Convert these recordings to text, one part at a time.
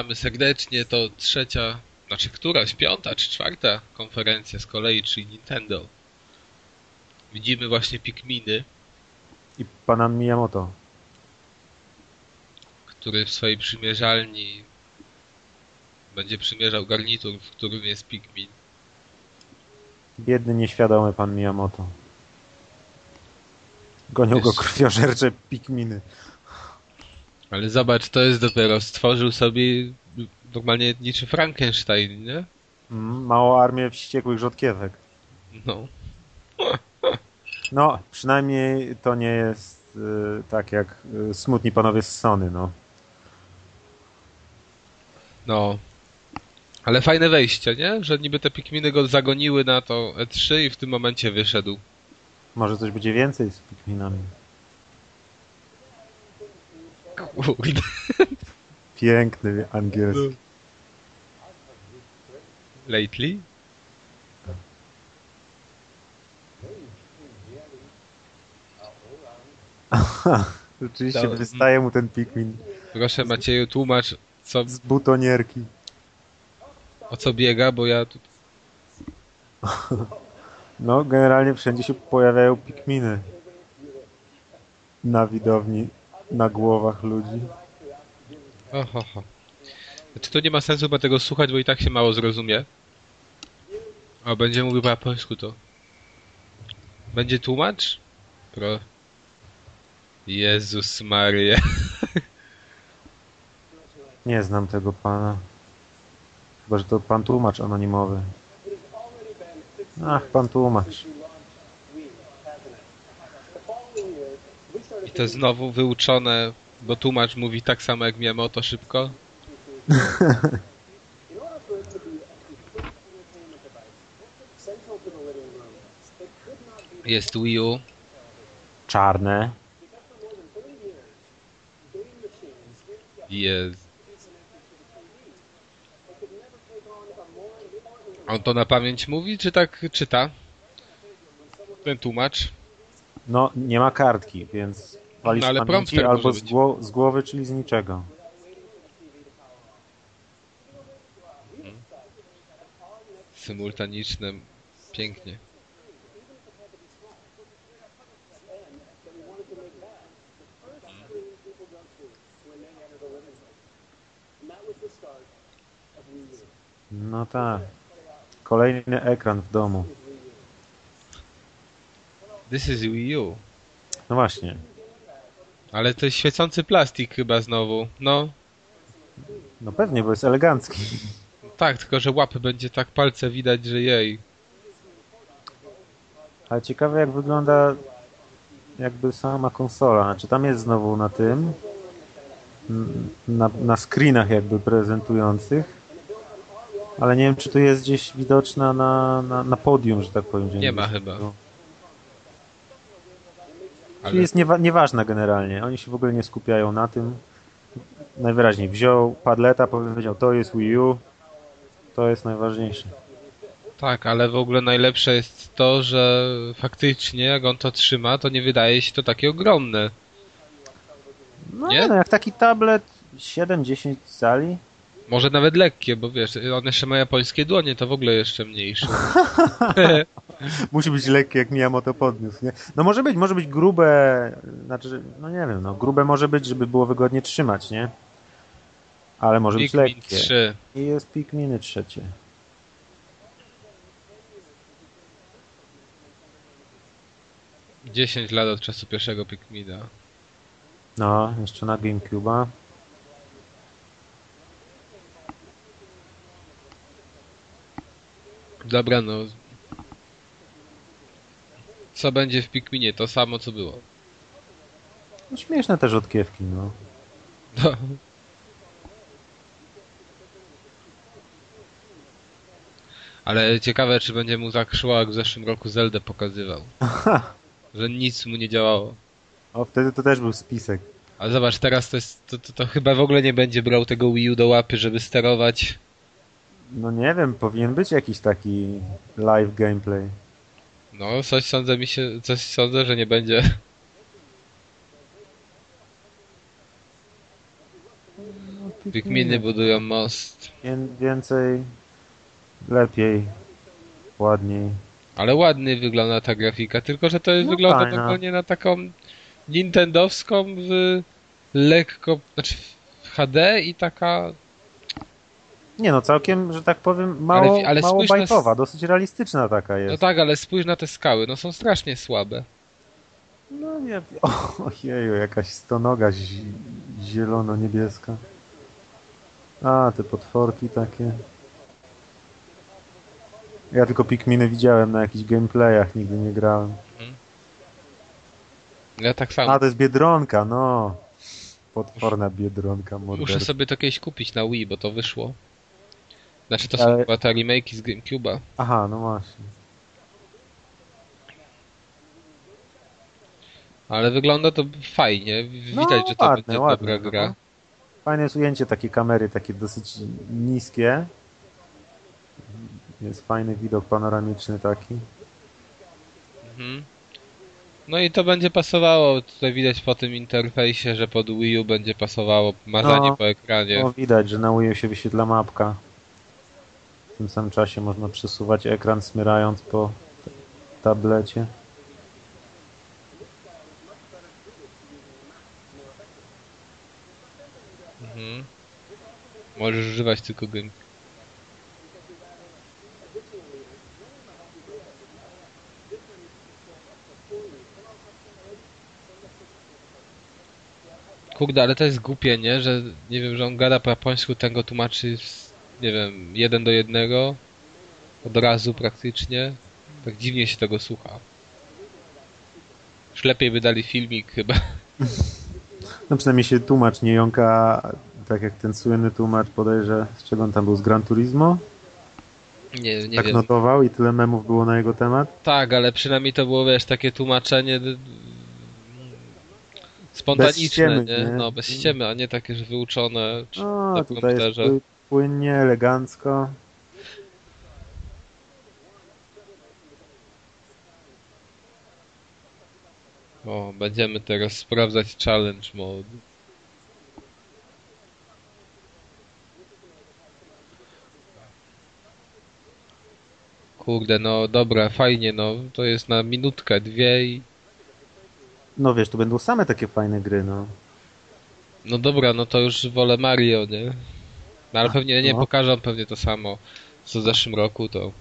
Witamy serdecznie, to trzecia, znaczy któraś, piąta czy czwarta konferencja z kolei, czyli Nintendo. Widzimy właśnie Pikminy, I pana Miyamoto. który w swojej przymierzalni będzie przymierzał garnitur, w którym jest Pikmin. Biedny, nieświadomy pan Miyamoto. Gonią go Jest- krwiożercze pikminy. Ale zobacz, to jest dopiero, stworzył sobie normalnie niczym Frankenstein, nie? Mm, Małą armię wściekłych rzodkiewek. No. No, przynajmniej to nie jest y, tak jak y, smutni panowie z Sony, no. No. Ale fajne wejście, nie? Że niby te Pikminy go zagoniły na to E3 i w tym momencie wyszedł. Może coś będzie więcej z pikminami. Kurde. Piękny angielski. Lately? Rzeczywiście To- wystaje mu ten pikmin Proszę Macieju, tłumacz co, z butonierki. o co biega, bo ja tu... No, generalnie wszędzie się pojawiają pikminy. Na widowni, na głowach ludzi. Oho, ho. Znaczy to nie ma sensu chyba tego słuchać, bo i tak się mało zrozumie. O, będzie mówił po japońsku to. Będzie tłumacz? Pro... Jezus Maria. Nie znam tego pana. Chyba, że to pan tłumacz anonimowy. Ach, pan tłumacz. To znowu wyuczone, bo tłumacz mówi tak samo jak Miyamoto szybko. Jest Wii U. Czarne. Jest. On to na pamięć mówi, czy tak czyta? Ten tłumacz? No, nie ma kartki, więc wali No, ale pamięci albo z, z głowy, czyli z niczego. Symultaniczne. Pięknie. No tak. Kolejny ekran w domu. This is Wii U. No właśnie. Ale to jest świecący plastik chyba znowu. No, No pewnie, bo jest elegancki. tak, tylko że łapy będzie tak palce widać, że jej. Ale ciekawe jak wygląda jakby sama konsola. Znaczy tam jest znowu na tym na, na screenach jakby prezentujących ale nie wiem czy to jest gdzieś widoczna na, na, na podium, że tak powiem. gdzie Nie ma chyba. Ale Czyli jest niewa nieważna generalnie. Oni się w ogóle nie skupiają na tym. Najwyraźniej wziął padleta, powiedział to jest Wii U. To jest najważniejsze. tak, ale w ogóle najlepsze jest to, że faktycznie jak on to trzyma, to nie wydaje się to takie ogromne. No Nie? nie? No, jak taki tablet 7-10 cali. Może nawet lekkie, bo wiesz, on jeszcze ma japońskie dłonie, to w ogóle jeszcze mniejsze. Musi być lekkie, jak Miyamoto podniósł, nie? No może być, może być grube, znaczy, no nie wiem, no grube może być, żeby było wygodnie trzymać, nie? Ale może być Pikmin lekkie. 3. I jest Pikminy trzecie. Dziesięć lat od czasu pierwszego Pikmina. No, jeszcze na Gamecube'a. Dobra, no. Co będzie w Pikminie? To samo co było. No, śmieszne te rzodkiewki, no. No. Ale ciekawe, czy będzie mu tak szło, jak w zeszłym roku Zeldę pokazywał. Że nic mu nie działało. O, wtedy to też był spisek. Ale zobacz, teraz to, jest, to, to, to chyba w ogóle nie będzie brał tego Wii U do łapy, żeby sterować. No nie wiem, powinien być jakiś taki live gameplay. No, coś sądzę mi się, coś sądzę, że nie będzie. Pikminy budują most. Wię- Więcej, lepiej, ładniej. Ale ładnie wygląda ta grafika, tylko że to No wygląda fajna. dokładnie na taką nintendowską w lekko, znaczy w HD i taka Nie no, całkiem, że tak powiem, mało, Ale- ale mało na bajkowa, s- dosyć realistyczna taka No jest. tak, ale spójrz na te skały, no są strasznie słabe. No nie, ojeju, jakaś stonoga zi- zielono-niebieska. A, te potworki takie. Ja tylko Pikminy widziałem na jakichś gameplayach, nigdy nie grałem. Ja tak samo. A, to jest Biedronka, no. Potworna Biedronka, Muszę morder. sobie to kiedyś kupić na Wii, bo to wyszło. Znaczy to są Ale- chyba te remake'i z GameCube'a. Aha, no właśnie. Ale wygląda to fajnie. No, Widać, że to ładne, będzie ładne, dobra no. gra. Fajne jest ujęcie takie kamery, takie dosyć niskie. Jest fajny widok panoramiczny taki. Mhm. No i to będzie pasowało. Tutaj widać po tym interfejsie, że pod Wii U będzie pasowało mazanie No. po ekranie. No widać, że na Wii U się wyświetla mapka. Tym samym czasie można przesuwać ekran smyrając po tablecie. Mhm. Możesz używać tylko game. Kurde, ale to jest głupie, nie? Że nie wiem, że on gada po japońsku, ten go tłumaczy z, nie wiem, jeden do jednego od razu praktycznie. Tak dziwnie się tego słucha. Już lepiej by dali filmik chyba. No przynajmniej się tłumacz nie jąka, tak jak ten słynny tłumacz podejrze, z czego on tam był, z Gran Turismo? Nie, nie tak wiem. notował i tyle memów było na jego temat? Tak, ale przynajmniej to było, wiesz, takie tłumaczenie d- spontaniczne, Bez ściemy, nie? nie? No, bez ściemy, a nie takie, że wyuczone czy O, na tutaj jest komputerze. pły- płynnie, elegancko. O, będziemy teraz sprawdzać challenge mode. Kurde, no dobra, fajnie, no to jest na minutkę, dwie i... No wiesz, to będą same takie fajne gry, no. No dobra, no to już wolę Mario, nie? No ale pewnie nie no. pokażą pewnie to samo, co w zeszłym roku, to...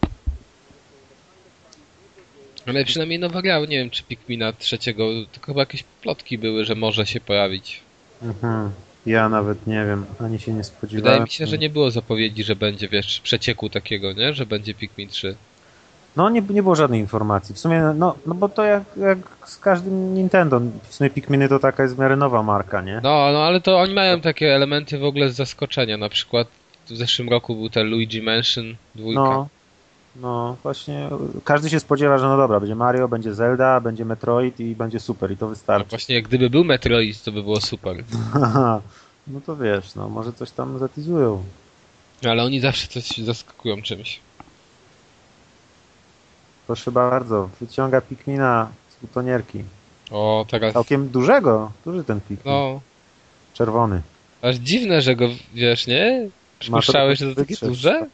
Ale przynajmniej nowa gra, nie wiem czy Pikmina trzeciego, tylko chyba jakieś plotki były, że może się pojawić. Mhm. Ja nawet nie wiem, ani się nie spodziewałem. Wydaje mi się, że nie było zapowiedzi, że będzie, wiesz, przecieku takiego, nie? Że będzie Pikmin 3. No nie, nie było żadnej informacji. W sumie, no, no bo to jak, jak z każdym Nintendo. W sumie Pikminy to taka jest w miarę nowa marka, nie? No, no ale to oni mają takie elementy w ogóle z zaskoczenia. Na przykład w zeszłym roku był ten Luigi Mansion dwójka. No, no właśnie każdy się spodziewa, że no dobra, będzie Mario, będzie Zelda, będzie Metroid i będzie super i to wystarczy. właśnie gdyby był Metroid, to by było super. no to wiesz, no może coś tam zatizują. Ale oni zawsze coś zaskakują czymś. Proszę bardzo, wyciąga Pikmina z butonierki. O, teraz... Całkiem dużego, duży ten Pikmin. No, Czerwony. aż dziwne, że go, wiesz, nie? Przypuszczałeś, że to takie duże?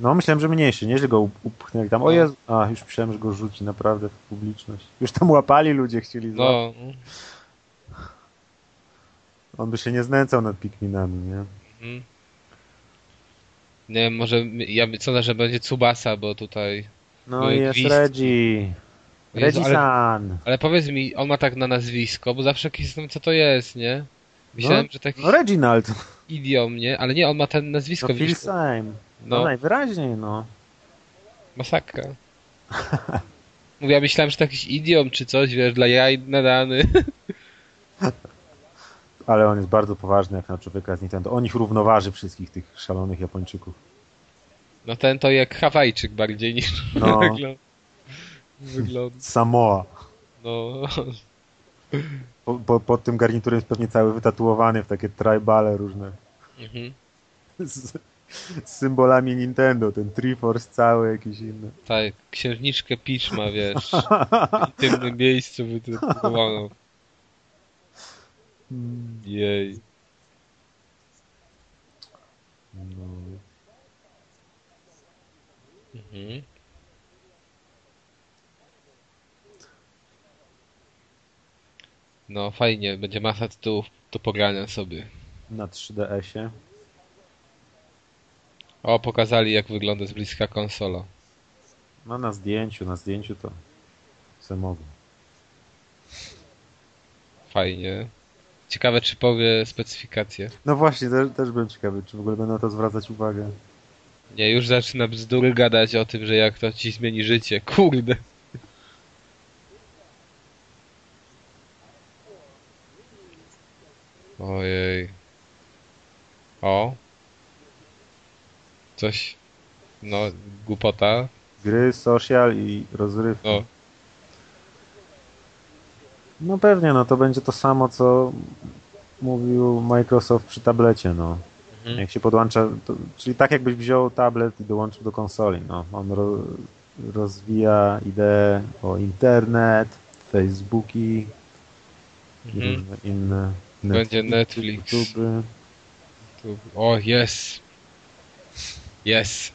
No myślałem, że mniejszy, nie, że go up- upchnęli tam. O No. Jezu, a już myślałem, że go rzuci naprawdę w publiczność. Już tam łapali ludzie, chcieli złapać. No. On by się nie znęcał nad Pikminami, nie? Mhm. Nie wiem, może ja sądzę, że będzie Tsubasa, bo tutaj... No No i jest gwizd. Reggie. Jezu, ale, powiedz mi, on ma tak na nazwisko, bo zawsze znam co to jest, nie? Myślałem, że taki No Reginald. idiom, nie? Ale nie, on ma ten nazwisko, No Phil? Sime. No, No, najwyraźniej, no. masakra. Mówię, ja myślałem, że to jakiś idiom czy coś, wiesz, dla jaj nadany. Ale on jest bardzo poważny jak na człowieka z Nintendo. On ich równoważy wszystkich tych szalonych Japończyków. No ten to jak Hawajczyk bardziej niż No. wygląda. Wygląda. Samoa. No, Po, po, pod tym garniturem jest pewnie cały wytatuowany w takie tribale różne. mhm. Z, z symbolami Nintendo. Ten Triforce cały, jakiś inny. tak, księżniczkę Peach ma, wiesz, w intymnym miejscu wytatuowaną. Jej. No. Mhm. No fajnie, będzie masa tytułów do pogrania sobie. Na 3DS-ie. O, pokazali jak wygląda z bliska konsola. No na zdjęciu, na zdjęciu to se mogę. Fajnie. Ciekawe czy powie specyfikację. No właśnie, też, też byłem ciekawy, czy w ogóle będą to zwracać uwagę. Nie, już zaczyna bzdury gadać o tym, że jak to ci zmieni życie. Kurde. Ojej. O. Coś. No, głupota. Gry, social i rozrywki. No, No pewnie, no to będzie to samo, co mówił Microsoft przy tablecie, no. Mhm. Jak się podłącza, to, czyli tak jakbyś wziął tablet i dołączył do konsoli, no. On ro, rozwija ideę o internet, Facebooki i Mhm. różne inne Będzie Netflixy, Netflix. YouTube'y. Tu. O, jest. Jest.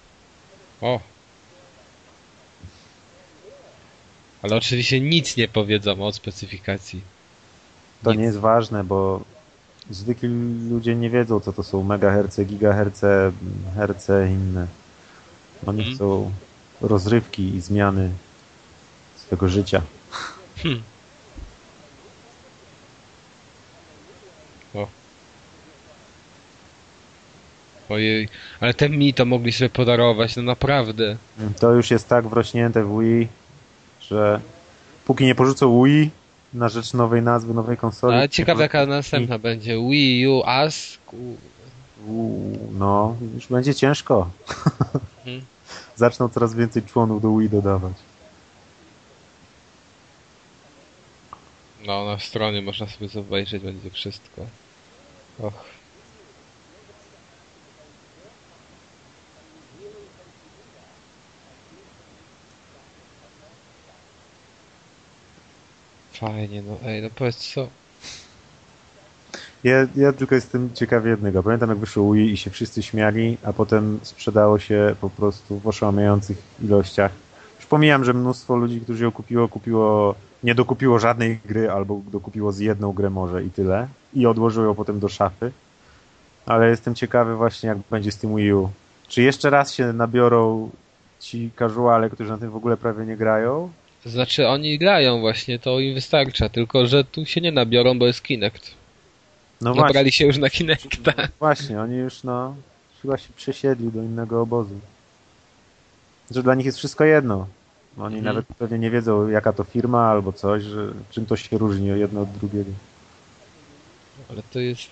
O. Ale oczywiście nic nie powiedzą o specyfikacji. To Nic. nie jest ważne, bo zwykli ludzie nie wiedzą, co to są megaherce, gigaherce, herce i inne. Oni Mhm. chcą rozrywki i zmiany swego życia. Hm. O. Ojej, ale te mi to mogli sobie podarować, no naprawdę. To już jest tak wrośnięte w Wii, że póki nie porzucą Wii na rzecz nowej nazwy, nowej konsoli. Ale ciekawe jaka następna będzie. Wii U, As. ku- U, No, już będzie ciężko. Mhm. Zaczną coraz więcej członów do Wii dodawać. No, na stronie można sobie zobaczyć, będzie wszystko. Och. Fajnie, no ej, no powiedz co. Ja, ja tylko jestem ciekawy jednego. Pamiętam jak wyszło Wii i się wszyscy śmiali, a potem sprzedało się po prostu w oszałamiających ilościach. Już że mnóstwo ludzi, którzy ją kupiło, kupiło, nie dokupiło żadnej gry albo dokupiło z jedną grę może i tyle. I odłożyło ją potem do szafy. Ale jestem ciekawy właśnie jak będzie z tym Wii U. Czy jeszcze raz się nabiorą ci casuale, którzy na tym w ogóle prawie nie grają? To znaczy oni grają właśnie, to im wystarcza, tylko że tu się nie nabiorą, bo jest Kinect. No właśnie. Nabrali się już na Kinecta. Właśnie, oni już no chyba się przesiedli do innego obozu. Że dla nich jest wszystko jedno. Oni Mhm. nawet pewnie nie wiedzą jaka to firma albo coś, że czym to się różni jedno od drugiego. Ale to jest...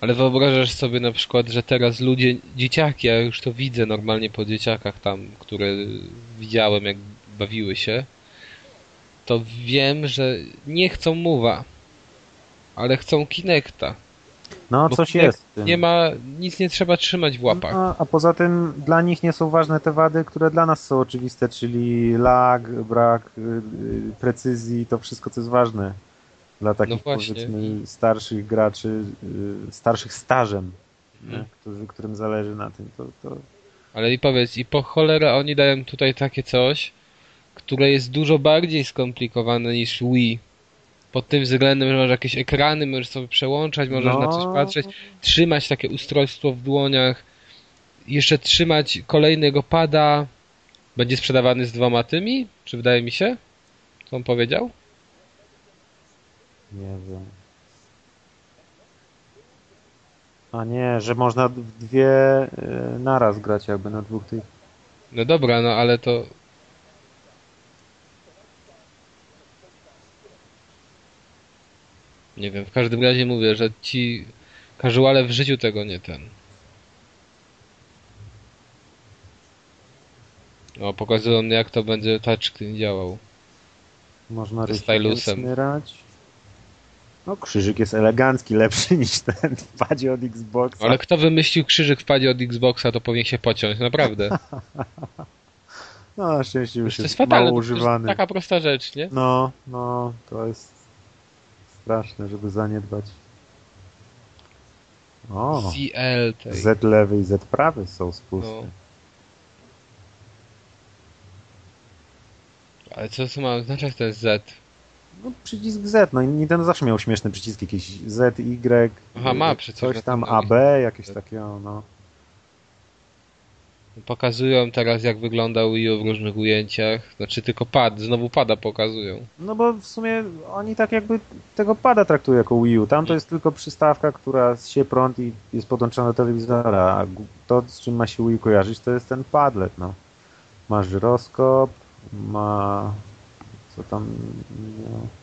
Ale wyobrażasz sobie na przykład, że teraz ludzie, dzieciaki, ja już to widzę normalnie po dzieciakach tam, które widziałem jak bawiły się, to wiem, że nie chcą mowa, ale chcą Kinecta. No Bo coś Kinect jest. Nie ma, nic nie trzeba trzymać w łapach. No, a poza tym dla nich nie są ważne te wady, które dla nas są oczywiste, czyli lag, brak y, y, precyzji, to wszystko co jest ważne dla takich No powiedzmy starszych graczy, y, starszych stażem? Mhm. Którzy, którym zależy na tym. To, to, Ale i powiedz, i po cholerę oni dają tutaj takie coś, które jest dużo bardziej skomplikowane niż Wii. Pod tym względem, że masz jakieś ekrany, możesz sobie przełączać, możesz na coś No. patrzeć, trzymać takie ustrojstwo w dłoniach, jeszcze trzymać kolejnego pada. Będzie sprzedawany z dwoma tymi? Czy wydaje mi się? Co on powiedział? Nie wiem. A nie, że można dwie y, naraz grać jakby na dwóch tych. No dobra, no ale to... Nie wiem, w każdym razie mówię, że ci casuale w życiu tego nie ten. No, pokazują jak to będzie touchscreen działał. Można stylusem. smyrać. No krzyżyk jest elegancki, lepszy niż ten w padzie od Xboxa. Ale kto wymyślił krzyżyk w padzie od Xboxa, to powinien się pociąć, naprawdę. No na szczęście już to jest jest fatalne, mało to jest używany. taka prosta rzecz, nie? No, no, to jest straszne, żeby zaniedbać. O, ZL tej. Z lewy i Z prawy są spustne. No. Ale co to ma oznaczać ten Z? No, przycisk Z, no i Nintendo zawsze miał śmieszne przyciski, jakieś Z, Y, Aha, ma przecież coś tam, AB, jakieś takiego, no. Pokazują teraz jak wygląda Wii U w różnych ujęciach. Znaczy tylko pad, znowu pada pokazują. No bo w sumie oni tak jakby tego pada traktują jako Wii U. Tam to jest tylko przystawka, która się prąd i jest podłączona do telewizora, a to z czym ma się Wii kojarzyć to jest ten padlet, no. Ma żyroskop, ma... co tam... No.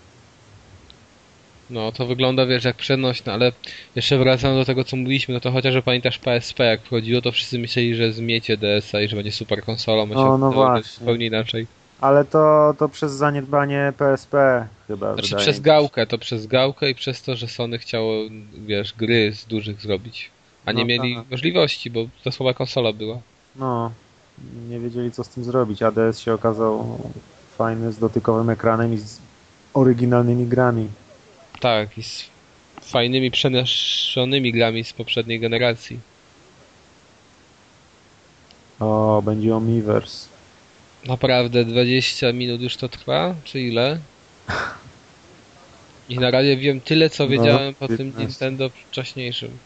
No to wygląda wiesz jak przenośne, ale jeszcze wracając do tego co mówiliśmy, no to chociażby pamiętasz PSP jak wchodziło, to wszyscy myśleli, że zmiecie DS-a i że będzie super konsolą, a No, no właśnie. zupełnie inaczej. Ale to, to przez zaniedbanie PSP chyba Znaczy przez gałkę, to przez gałkę i przez to, że Sony chciało, wiesz, gry z dużych zrobić. A nie No mieli tak. możliwości, bo to słaba konsola była. No, nie wiedzieli co z tym zrobić. ADS się okazał fajny z dotykowym ekranem i z oryginalnymi grami. Tak, i z fajnymi przenoszonymi grami z poprzedniej generacji. O, będzie Omiiverse. Naprawdę 20 minut już to trwa? Czy ile? I na razie wiem tyle, co No, wiedziałem po tym 15. Nintendo wcześniejszym.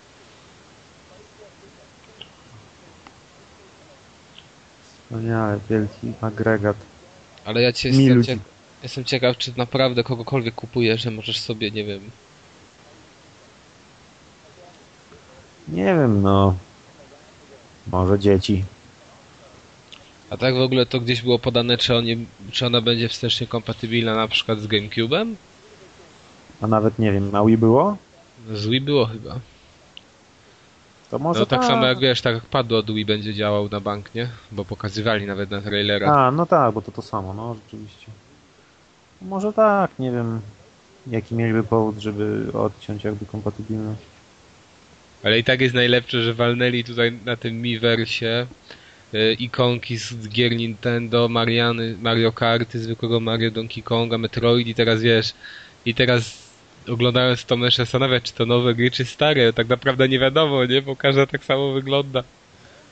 Wspaniały, wielki agregat. Ale ja cię jestem. Jestem ciekaw, czy naprawdę kogokolwiek kupujesz, że możesz sobie, nie wiem, Nie wiem, no. Może dzieci. A tak w ogóle to gdzieś było podane, czy, on czy ona będzie wstecznie kompatybilna na przykład z GameCube'em? A nawet nie wiem, na Wii było? Z Wii było chyba. To może No tak samo jak wiesz, tak jak padło od Wii będzie działał na bank, nie? Bo pokazywali nawet na trailerach. A, no tak, bo to to samo, no rzeczywiście. Może tak, nie wiem. Jaki mieliby powód, żeby odciąć jakby kompatybilność. Ale i tak jest najlepsze, że walnęli tutaj na tym Miiversie y, ikonki z gier Nintendo, Mariany, Mario Karty, zwykłego Mario, Donkey Konga, Metroid i teraz wiesz, i teraz oglądając to myślę zastanawiać, czy to nowe gry, czy stare. Tak naprawdę nie wiadomo, nie? Bo każda tak samo wygląda.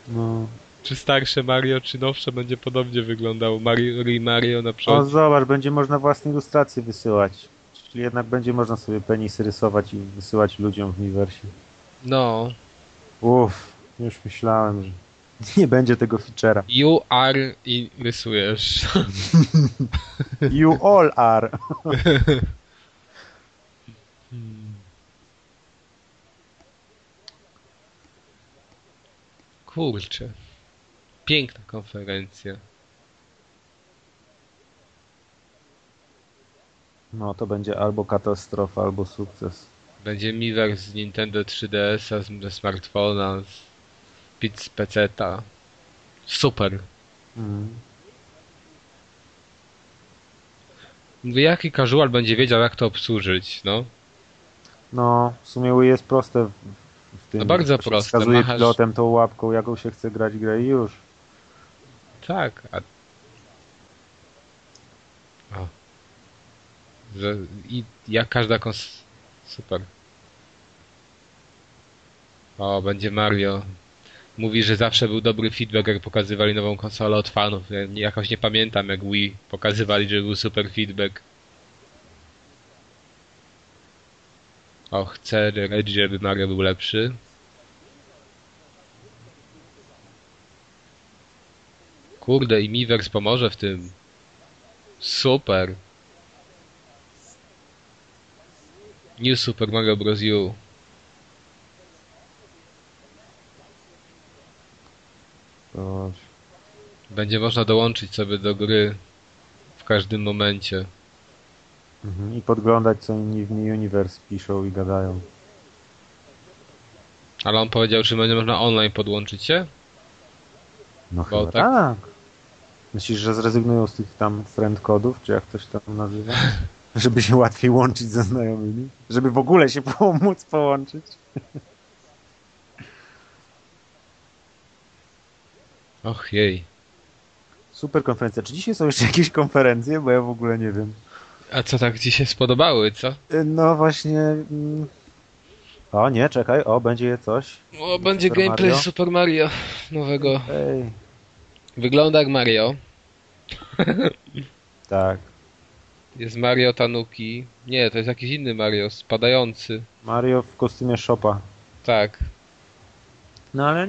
No. Czy starsze Mario, czy nowsze będzie podobnie wyglądało. Mario i Mario na O, przykład. zobacz, będzie można własne ilustracje wysyłać. Czyli jednak będzie można sobie penisy rysować i wysyłać ludziom w Miiversie. No. Uff, już myślałem, że nie będzie tego feature'a. You are i rysujesz. You all are. Kurczę. Piękna konferencja. No to będzie albo katastrofa, albo sukces. Będzie Miiver z Nintendo 3DS-a, z- ze smartfona, z, z PC-ta. Super. Mm. Mówię, jaki casual będzie wiedział, jak to obsłużyć, no. No, w sumie jest proste w, w tym. No bardzo proste, Wskazuje machasz- pilotem tą łapką, jaką się chce grać grę i już. Tak, a... O. Że, I jak każda kons... Super. O, będzie Mario. Mówi, że zawsze był dobry feedback, jak pokazywali nową konsolę od fanów. Ja jakoś nie pamiętam, jak Wii pokazywali, że był super feedback. O, chcę, żeby Mario był lepszy. Kurde, i Miiverse pomoże w tym. Super. New Super Mario Bros. U. Będzie można dołączyć sobie do gry w każdym momencie. Mhm. I podglądać, co inni w Mi Universe piszą i gadają. Ale on powiedział, czy będzie można online podłączyć się? No Bo chyba tak- tak. Myślisz, że zrezygnują z tych tam friend kodów, czy jak to się tam nazywa? Żeby się łatwiej łączyć ze znajomymi? Żeby w ogóle się pomóc połączyć? Och jej. Super konferencja. Czy dzisiaj są jeszcze jakieś konferencje? Bo ja w ogóle nie wiem. A co tak ci się spodobały, co? No właśnie... mm, O nie, czekaj, o, będzie coś. O, będzie Super gameplay Mario? Super Mario nowego. Ej, Wygląda jak Mario. tak. Jest Mario Tanuki. Nie, to jest jakiś inny Mario, spadający. Mario w kostiumie Shopa. Tak. No ale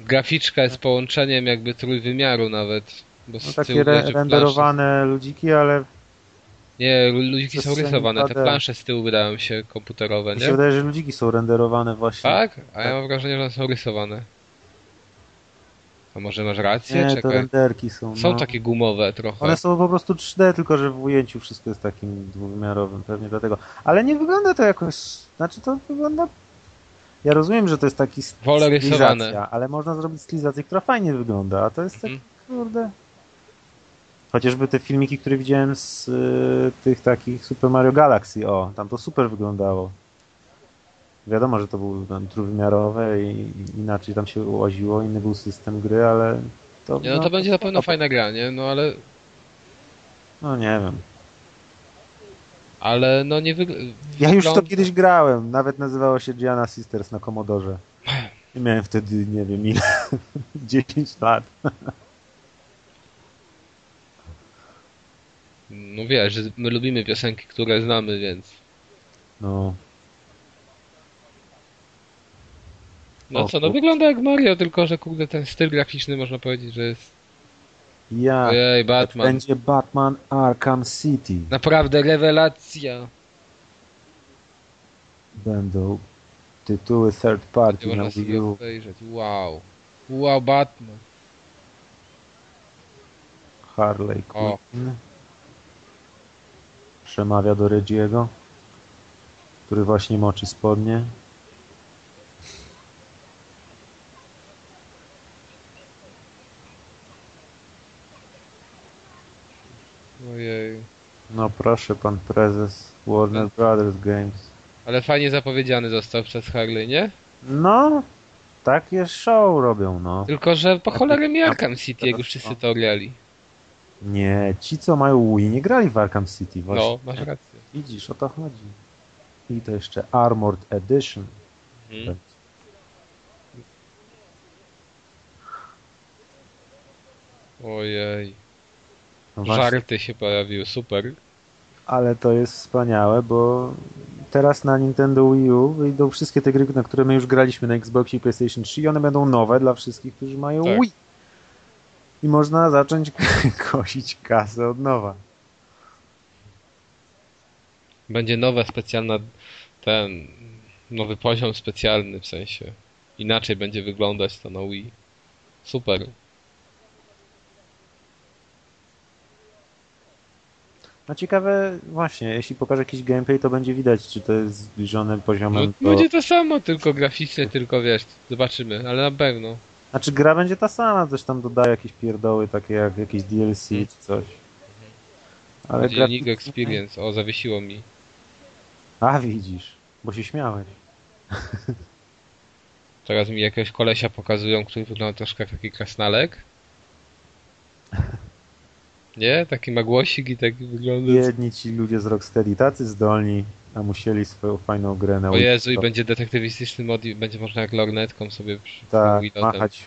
Graficzka jest połączeniem jakby trójwymiaru nawet. Bo no, z takie tyłu re renderowane ludziki, ale plansze- Nie, ludziki są rysowane. Te 2D. plansze z tyłu wydają się komputerowe, mi się nie? wydaje, że ludziki są renderowane właśnie. Tak? A ja mam wrażenie, że one są rysowane. A może masz rację? Nie, to Czekaj. renderki są. Są no. takie gumowe trochę. One są po prostu 3D, tylko że w ujęciu wszystko jest takim dwuwymiarowym, pewnie dlatego. Ale nie wygląda to jakoś. Znaczy to wygląda. Ja rozumiem, że to jest taki stylizacja, ale można zrobić stylizację, która fajnie wygląda, a to jest tak, Mhm. kurde. Chociażby te filmiki, które widziałem z y, tych takich Super Mario Galaxy, o, tam to super wyglądało. Wiadomo, że to było tam trójwymiarowe i, inaczej tam się łaziło, inny był system gry, ale to. Nie, no to będzie na pewno fajna gra, nie? No ale, No nie wiem. ale no nie wygląda... Ja już to kiedyś grałem, nawet nazywało się Gianna Sisters na Commodore. I miałem wtedy, nie wiem ile, 10 lat. No wiesz, my lubimy piosenki, które znamy, więc... No, No O, co, no wygląda jak Mario, tylko że kurde ten styl graficzny można powiedzieć, że jest... ja. Ojej, Batman. Będzie Batman Arkham City. Naprawdę rewelacja. Będą tytuły third party Nie na można Wii sobie obejrzeć. Wow. Wow, Batman. Harley O. Quinn. Przemawia do Reggie'ego, który właśnie moczy spodnie. Ojej. No proszę, pan prezes Warner Brothers Games. Ale fajnie zapowiedziany został przez Harley, nie? No, takie show robią, no. Tylko, że po cholerę mi Arkham City, jak już wszyscy to grali. Nie, ci co mają Wii nie grali w Arkham City, właśnie. No, masz rację. Widzisz, o to chodzi. I to jeszcze Armored Edition. Mhm. Ojej. No właśnie, Żarty się pojawiły, super. ale to jest wspaniałe, bo teraz na Nintendo Wii U wyjdą wszystkie te gry, na które my już graliśmy na Xboxie i PlayStation 3 i one będą nowe dla wszystkich, którzy mają Tak. Wii. I można zacząć kosić kasę od nowa. Będzie nowa specjalna, ten nowy poziom specjalny w sensie. Inaczej będzie wyglądać to na Wii. Super. No ciekawe, właśnie, jeśli pokaże jakiś gameplay, to będzie widać, czy to jest zbliżone No, poziomem do... będzie to samo, tylko graficznie, tylko wiesz, zobaczymy, ale na pewno. Znaczy gra będzie ta sama, coś tam dodaje jakieś pierdoły, takie jak jakieś DLC Mhm. czy coś. Ale Będzie grafik- Unique Experience, o zawiesiło mi. A widzisz, bo się śmiałeś. Teraz mi jakiegoś kolesia pokazują, który wygląda troszkę jak taki krasnalek. Nie? Taki ma głosik i taki wygląda. Jedni ci ludzie z Rocksteady tacy zdolni, a musieli swoją fajną grę na O Jezu, i będzie detektywistyczny mod i będzie można jak lornetką sobie przy tak, machać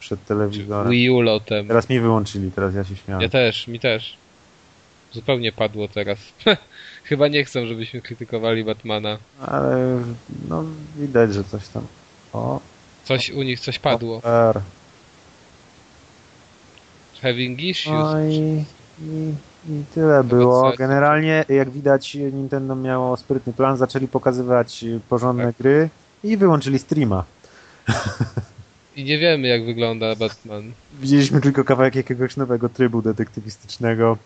przed telewizorem. Wii U lotem. Teraz mi wyłączyli, teraz ja się śmiałem. Ja też, mi też. Zupełnie padło teraz. Chyba nie chcą, żebyśmy krytykowali Batmana. Ale no widać, że coś tam. O, Coś u nich, coś padło. super. Having issues. No i, i, i tyle było. Generalnie, jak widać, Nintendo miało sprytny plan, zaczęli pokazywać porządne Tak. gry i wyłączyli streama. I nie wiemy jak wygląda Batman. Widzieliśmy tylko kawałek jakiegoś nowego trybu detektywistycznego,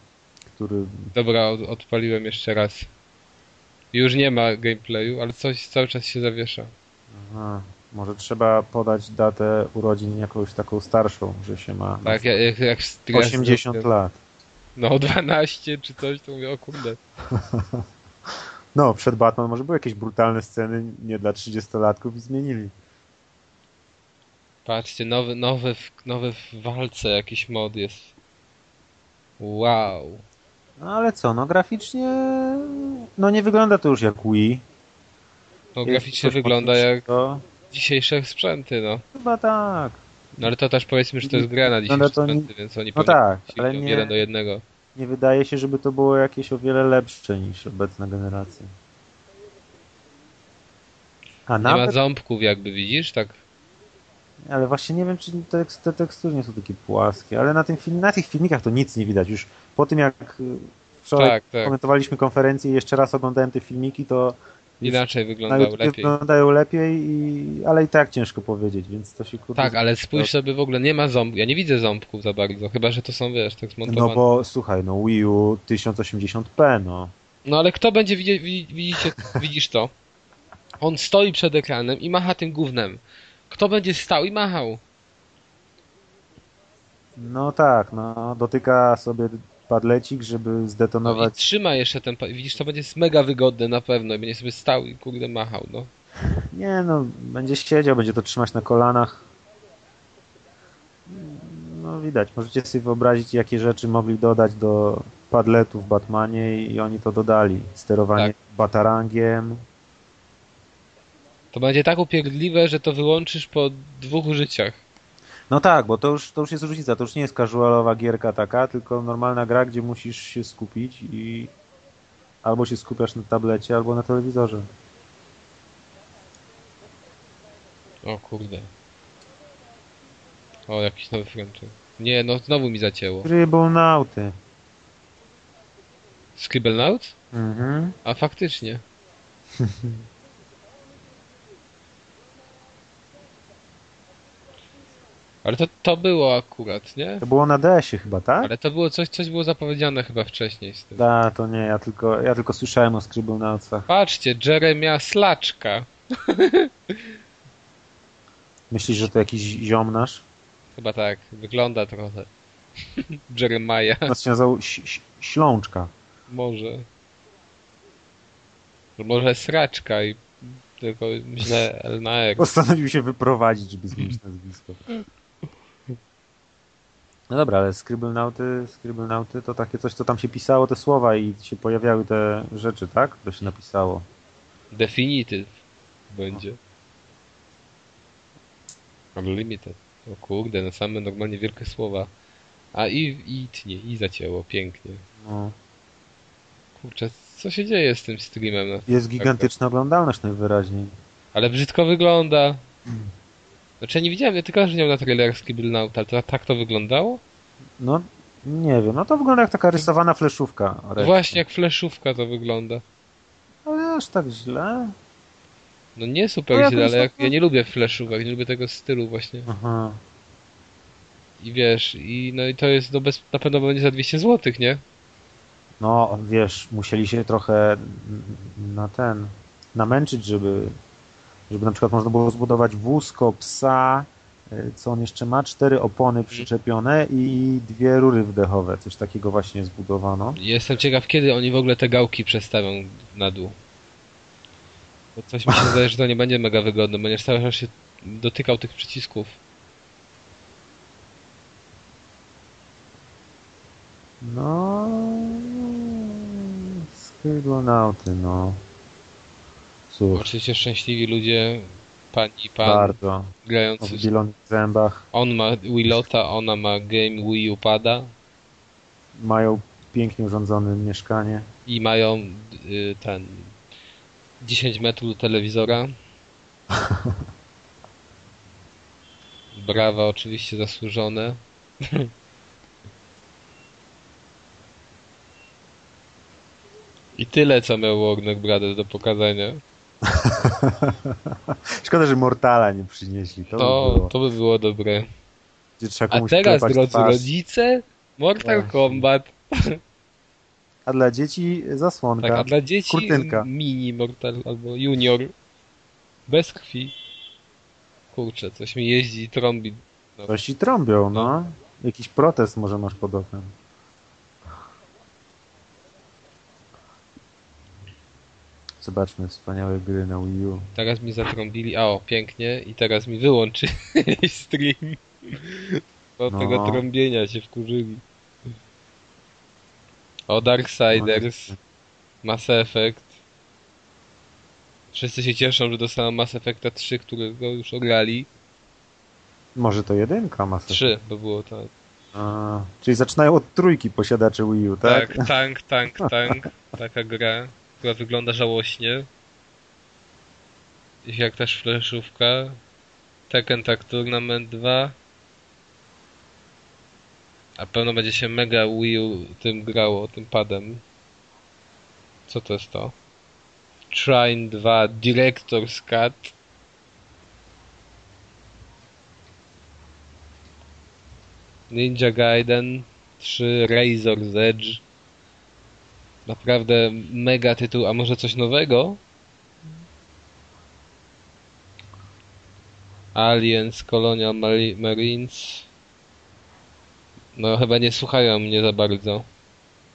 który Dobra, od, odpaliłem jeszcze raz. Już nie ma gameplayu, ale coś cały czas się zawiesza. Aha, może trzeba podać datę urodzin jakąś taką starszą, że się ma Tak, jak, jak, jak stres 80 zrobię. lat. No 12 czy coś, to mówię, o kurde. No, przed Batman może były jakieś brutalne sceny nie dla 30-latków i zmienili. Patrzcie, nowy, nowy, nowy w walce jakiś mod jest. Wow. No ale co, no graficznie no nie wygląda to już jak Wii. No graficznie wygląda jak To dzisiejsze sprzęty, no. chyba tak. No ale to też powiedzmy, że to jest gra na Wygląda dzisiejsze nie- sprzęty, więc oni No tak, ale nie- jeden do jednego. Nie wydaje się, żeby to było jakieś o wiele lepsze niż obecna generacja. A Nie ma ząbków jakby, widzisz, tak? ale właśnie nie wiem, czy te, te tekstury nie są takie płaskie, ale na, tym na tych filmikach to nic nie widać. Już po tym jak y, wczoraj Tak, tak. komentowaliśmy konferencję i jeszcze raz oglądałem te filmiki, to Inaczej na wyglądał YouTube lepiej. wyglądają lepiej, i, ale i tak ciężko powiedzieć, więc to się kurde... Tak, ale spójrz sobie w ogóle, nie ma ząbków. Ja nie widzę ząbków za bardzo, chyba że to są, wiesz, tak zmontowane. No bo słuchaj, no Wii U 1080p, no. No ale kto będzie widzieć, widzicie, widzisz to? On stoi przed ekranem i macha tym gównem. Kto będzie stał i machał? No tak, no dotyka sobie padlecik, żeby No i zdetonować. trzyma jeszcze ten. Widzisz, to będzie mega wygodne na pewno i będzie sobie stał i kurde machał, no. Nie no, będzie siedział, będzie to trzymać na kolanach. No widać, możecie sobie wyobrazić, jakie rzeczy mogli dodać do padletu w Batmanie i oni to dodali. Sterowanie Tak. batarangiem. To będzie tak upierdliwe, że to wyłączysz po dwóch życiach. No tak, bo to już, to już jest różnica, to już nie jest casualowa gierka taka, tylko normalna gra, gdzie musisz się skupić i albo się skupiasz na tablecie, albo na telewizorze. O kurde. O, jakiś nowy franchise. Nie, no znowu mi zacięło. Trybunauty. Scribblenauts? Mhm. A faktycznie. Ale to, to było akurat, nie? To było na DS-ie chyba, tak? Ale to było coś, coś było zapowiedziane chyba wcześniej z tym. Da, to nie, ja tylko, ja tylko słyszałem o Scribblenautsach. Patrzcie, Jeremia Slaczka. Myślisz, że to jakiś ziom nasz? Chyba tak, wygląda trochę. Jeremiah, No się nazywał Ślączka. może. Może Sraczka i tylko źle L na R. Postanowił się wyprowadzić, żeby zmienić nazwisko. No dobra, ale Scribblenauty, Scribblenauty to takie coś, co tam się pisało, te słowa i się pojawiały te rzeczy, tak? To się napisało. Definitive będzie. Unlimited. O kurde, no same normalnie wielkie słowa. A i, i tnie, i zacięło, pięknie. No. Kurczę, co się dzieje z tym streamem? Jest gigantyczna oglądalność najwyraźniej. ale brzydko wygląda. Znaczy ja nie widziałem, ja tylko że miał na trailerach Scribblenauta, ale to tak to wyglądało? No, nie wiem, no to wygląda jak taka rysowana fleszówka. No właśnie, jak fleszówka to wygląda. Ale aż tak źle. No nie super No źle, ale jak, tak- ja nie lubię fleszówek, nie lubię tego stylu właśnie. Aha. I wiesz, i no i to jest, no bez, na pewno będzie za 200 zł, nie? No, wiesz, musieli się trochę na ten, namęczyć, żeby, żeby na przykład można było zbudować wózko, psa, y, co on jeszcze ma, cztery opony przyczepione i dwie rury wdechowe, coś takiego właśnie zbudowano. Jestem ciekaw, kiedy oni w ogóle te gałki przestawią na dół. Bo coś mi się zdaje, że to nie będzie mega wygodne, będziesz cały czas się dotykał tych przycisków. No, Scribblenauty, no. Oczywiście szczęśliwi ludzie, pani i pan, bardzo. Grający. w- wydzielonych zębach, On ma Willota, ona ma Game Wii U pada mają pięknie urządzone mieszkanie. i mają y, ten 10 metrów do telewizora. Brawa oczywiście zasłużone. I tyle, co miał Warner Brothers do pokazania. Szkoda, że Mortala nie przynieśli. To, by To, było. to by było dobre. Gdzie trzeba A teraz, drodzy twarz. rodzice, Mortal Właśnie. Kombat. A dla dzieci zasłonka. Tak, a dla dzieci kurtynka. mini Mortal albo Junior. Bez krwi. Kurczę, coś mi jeździ i trąbi. No, Coś ci trąbią, no. Jakiś protest może masz pod oknem. Zobaczmy wspaniałe gry na Wii U. teraz mi zatrąbili. A o, pięknie. I teraz mi wyłączy stream. Od No. tego trąbienia się wkurzyli. O, Darksiders. Mass Effect. Wszyscy się cieszą, że dostaną Mass Effecta 3, którego już ograli. Może to jedynka Mass Effect? 3, bo było tak. A, czyli zaczynają od trójki posiadacze Wii U, tak? Tak, tank, tank, tank. Taka gra, która wygląda żałośnie. Jak też fleszówka. Tekken Tag Tournament 2. A pewno będzie się mega Wii U tym grało, tym padem. Co to jest to? Trine 2 Director's Cut. Ninja Gaiden 3 Razor's Edge. Naprawdę mega tytuł, a może coś nowego? Aliens, Colonial Mari- Marines. No chyba nie słuchają mnie za bardzo.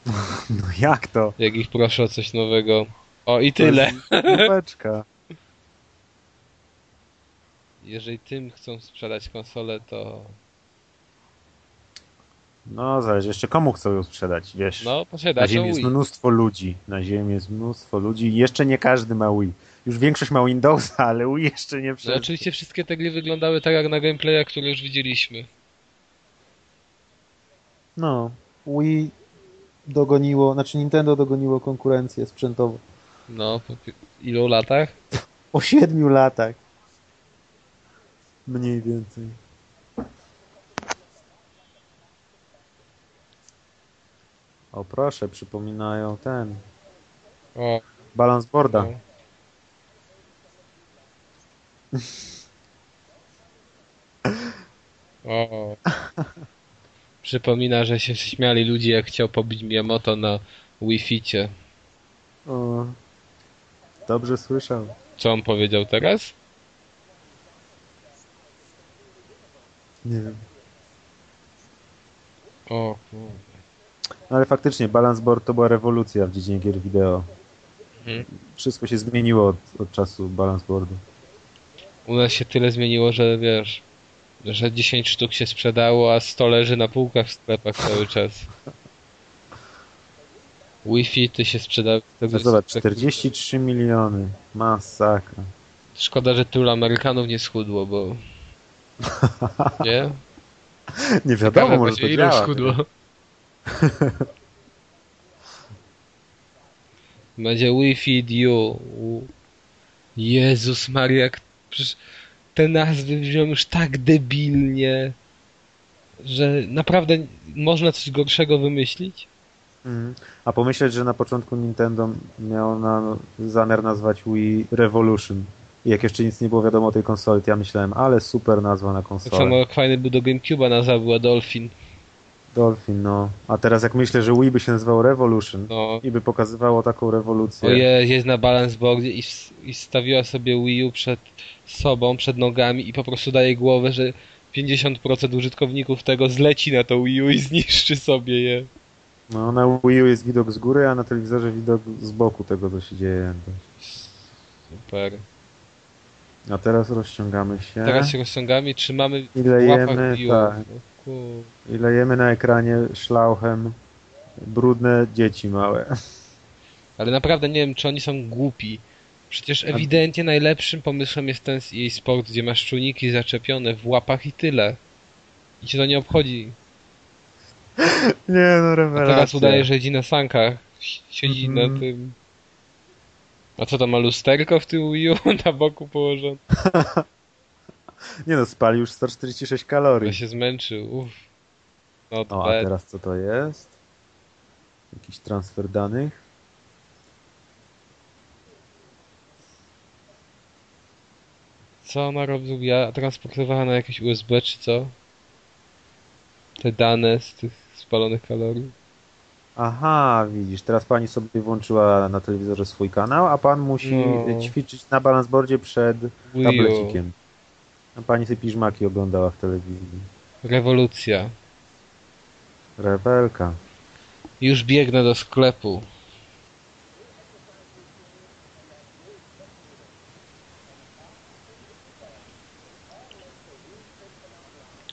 No jak to? Jak ich proszę o coś nowego. O i tyle. Kupeczka. Jeżeli tym chcą sprzedać konsolę, to No zależy jeszcze komu chcą ją sprzedać, wiesz. no Na ziemi jest Wii. mnóstwo ludzi. Na ziemi jest mnóstwo ludzi i jeszcze nie każdy ma Wii. Już większość ma Windowsa, ale Wii jeszcze nie No, wszedł. oczywiście wszystkie te gry wyglądały tak jak na gameplaya, które już widzieliśmy. No. Wii dogoniło, znaczy Nintendo dogoniło konkurencję sprzętową. No, po ilu latach? Po siedmiu latach. Mniej więcej. O proszę, przypominają ten. O, Balans boarda. no. O. Przypomina, że się śmiali ludzie, jak chciał pobić Miyamoto na Wi-Ficie. O. Dobrze słyszał. Co on powiedział teraz? Nie wiem. O, kurde. No ale faktycznie, balans board to była rewolucja w dziedzinie gier wideo. Mhm. Wszystko się zmieniło od, od czasu balans boardu. u nas się tyle zmieniło, że wiesz, że 10 sztuk się sprzedało, a 100 leży na półkach w sklepach cały czas. Wi-Fi ty się sprzedały. No zobacz, 43 miliony. Masakra. Szkoda, że tylu Amerykanów nie schudło, bo... Nie? Nie Ciekawe wiadomo, może właśnie, to działa. schudło. Będzie Wi-Fi Duo. Jezus Maria, jak... Te nazwy brzmią już tak debilnie, że naprawdę można coś gorszego wymyślić? Mhm. A pomyśleć, że na początku Nintendo miało na, zamiar nazwać Wii Revolution. I jak jeszcze nic nie było wiadomo o tej konsoli, to ja myślałem, ale super nazwa na Tak konsolę. samo jak fajny był do Gamecube'a nazwa była Dolphin. Dolphin, no. A teraz jak myślę, że Wii by się nazywał Revolution No, i by pokazywało taką rewolucję. o je, jest na balance boardzie i, i stawiła sobie Wii U przed sobą, przed nogami i po prostu daje głowę, że 50% użytkowników tego zleci na to Wii U i zniszczy sobie je. No, na Wii U jest widok z góry, a na telewizorze widok z boku tego, co się dzieje. Super. A teraz rozciągamy się. Teraz się rozciągamy i trzymamy I w łapach lejemy, Wii U. tak. Kur- I lejemy na ekranie szlauchem brudne dzieci małe. Ale naprawdę nie wiem, czy oni są głupi. Przecież ewidentnie najlepszym pomysłem jest ten EA Sport, gdzie masz czujniki zaczepione w łapach i tyle. I cię to nie obchodzi. Nie no, A rewelacja. teraz udaje, że jeździ na sankach. Si- Siedzi Mhm. na tym. A co to ma lusterko w tym Wii U na boku położone? Nie no, spali już 146 kalorii. Ja się zmęczył. Uff. Not O, a teraz co to jest? Jakiś transfer danych. Co ona robiła? Transportowała na jakieś USB czy co? Te dane z tych spalonych kalorii. Aha, widzisz, teraz pani sobie włączyła na telewizorze swój kanał, a pan musi No. ćwiczyć na balansboardzie przed tablecikiem. Pani sobie piżmaki oglądała w telewizji. Rewolucja. Rewelka. Już biegnę do sklepu.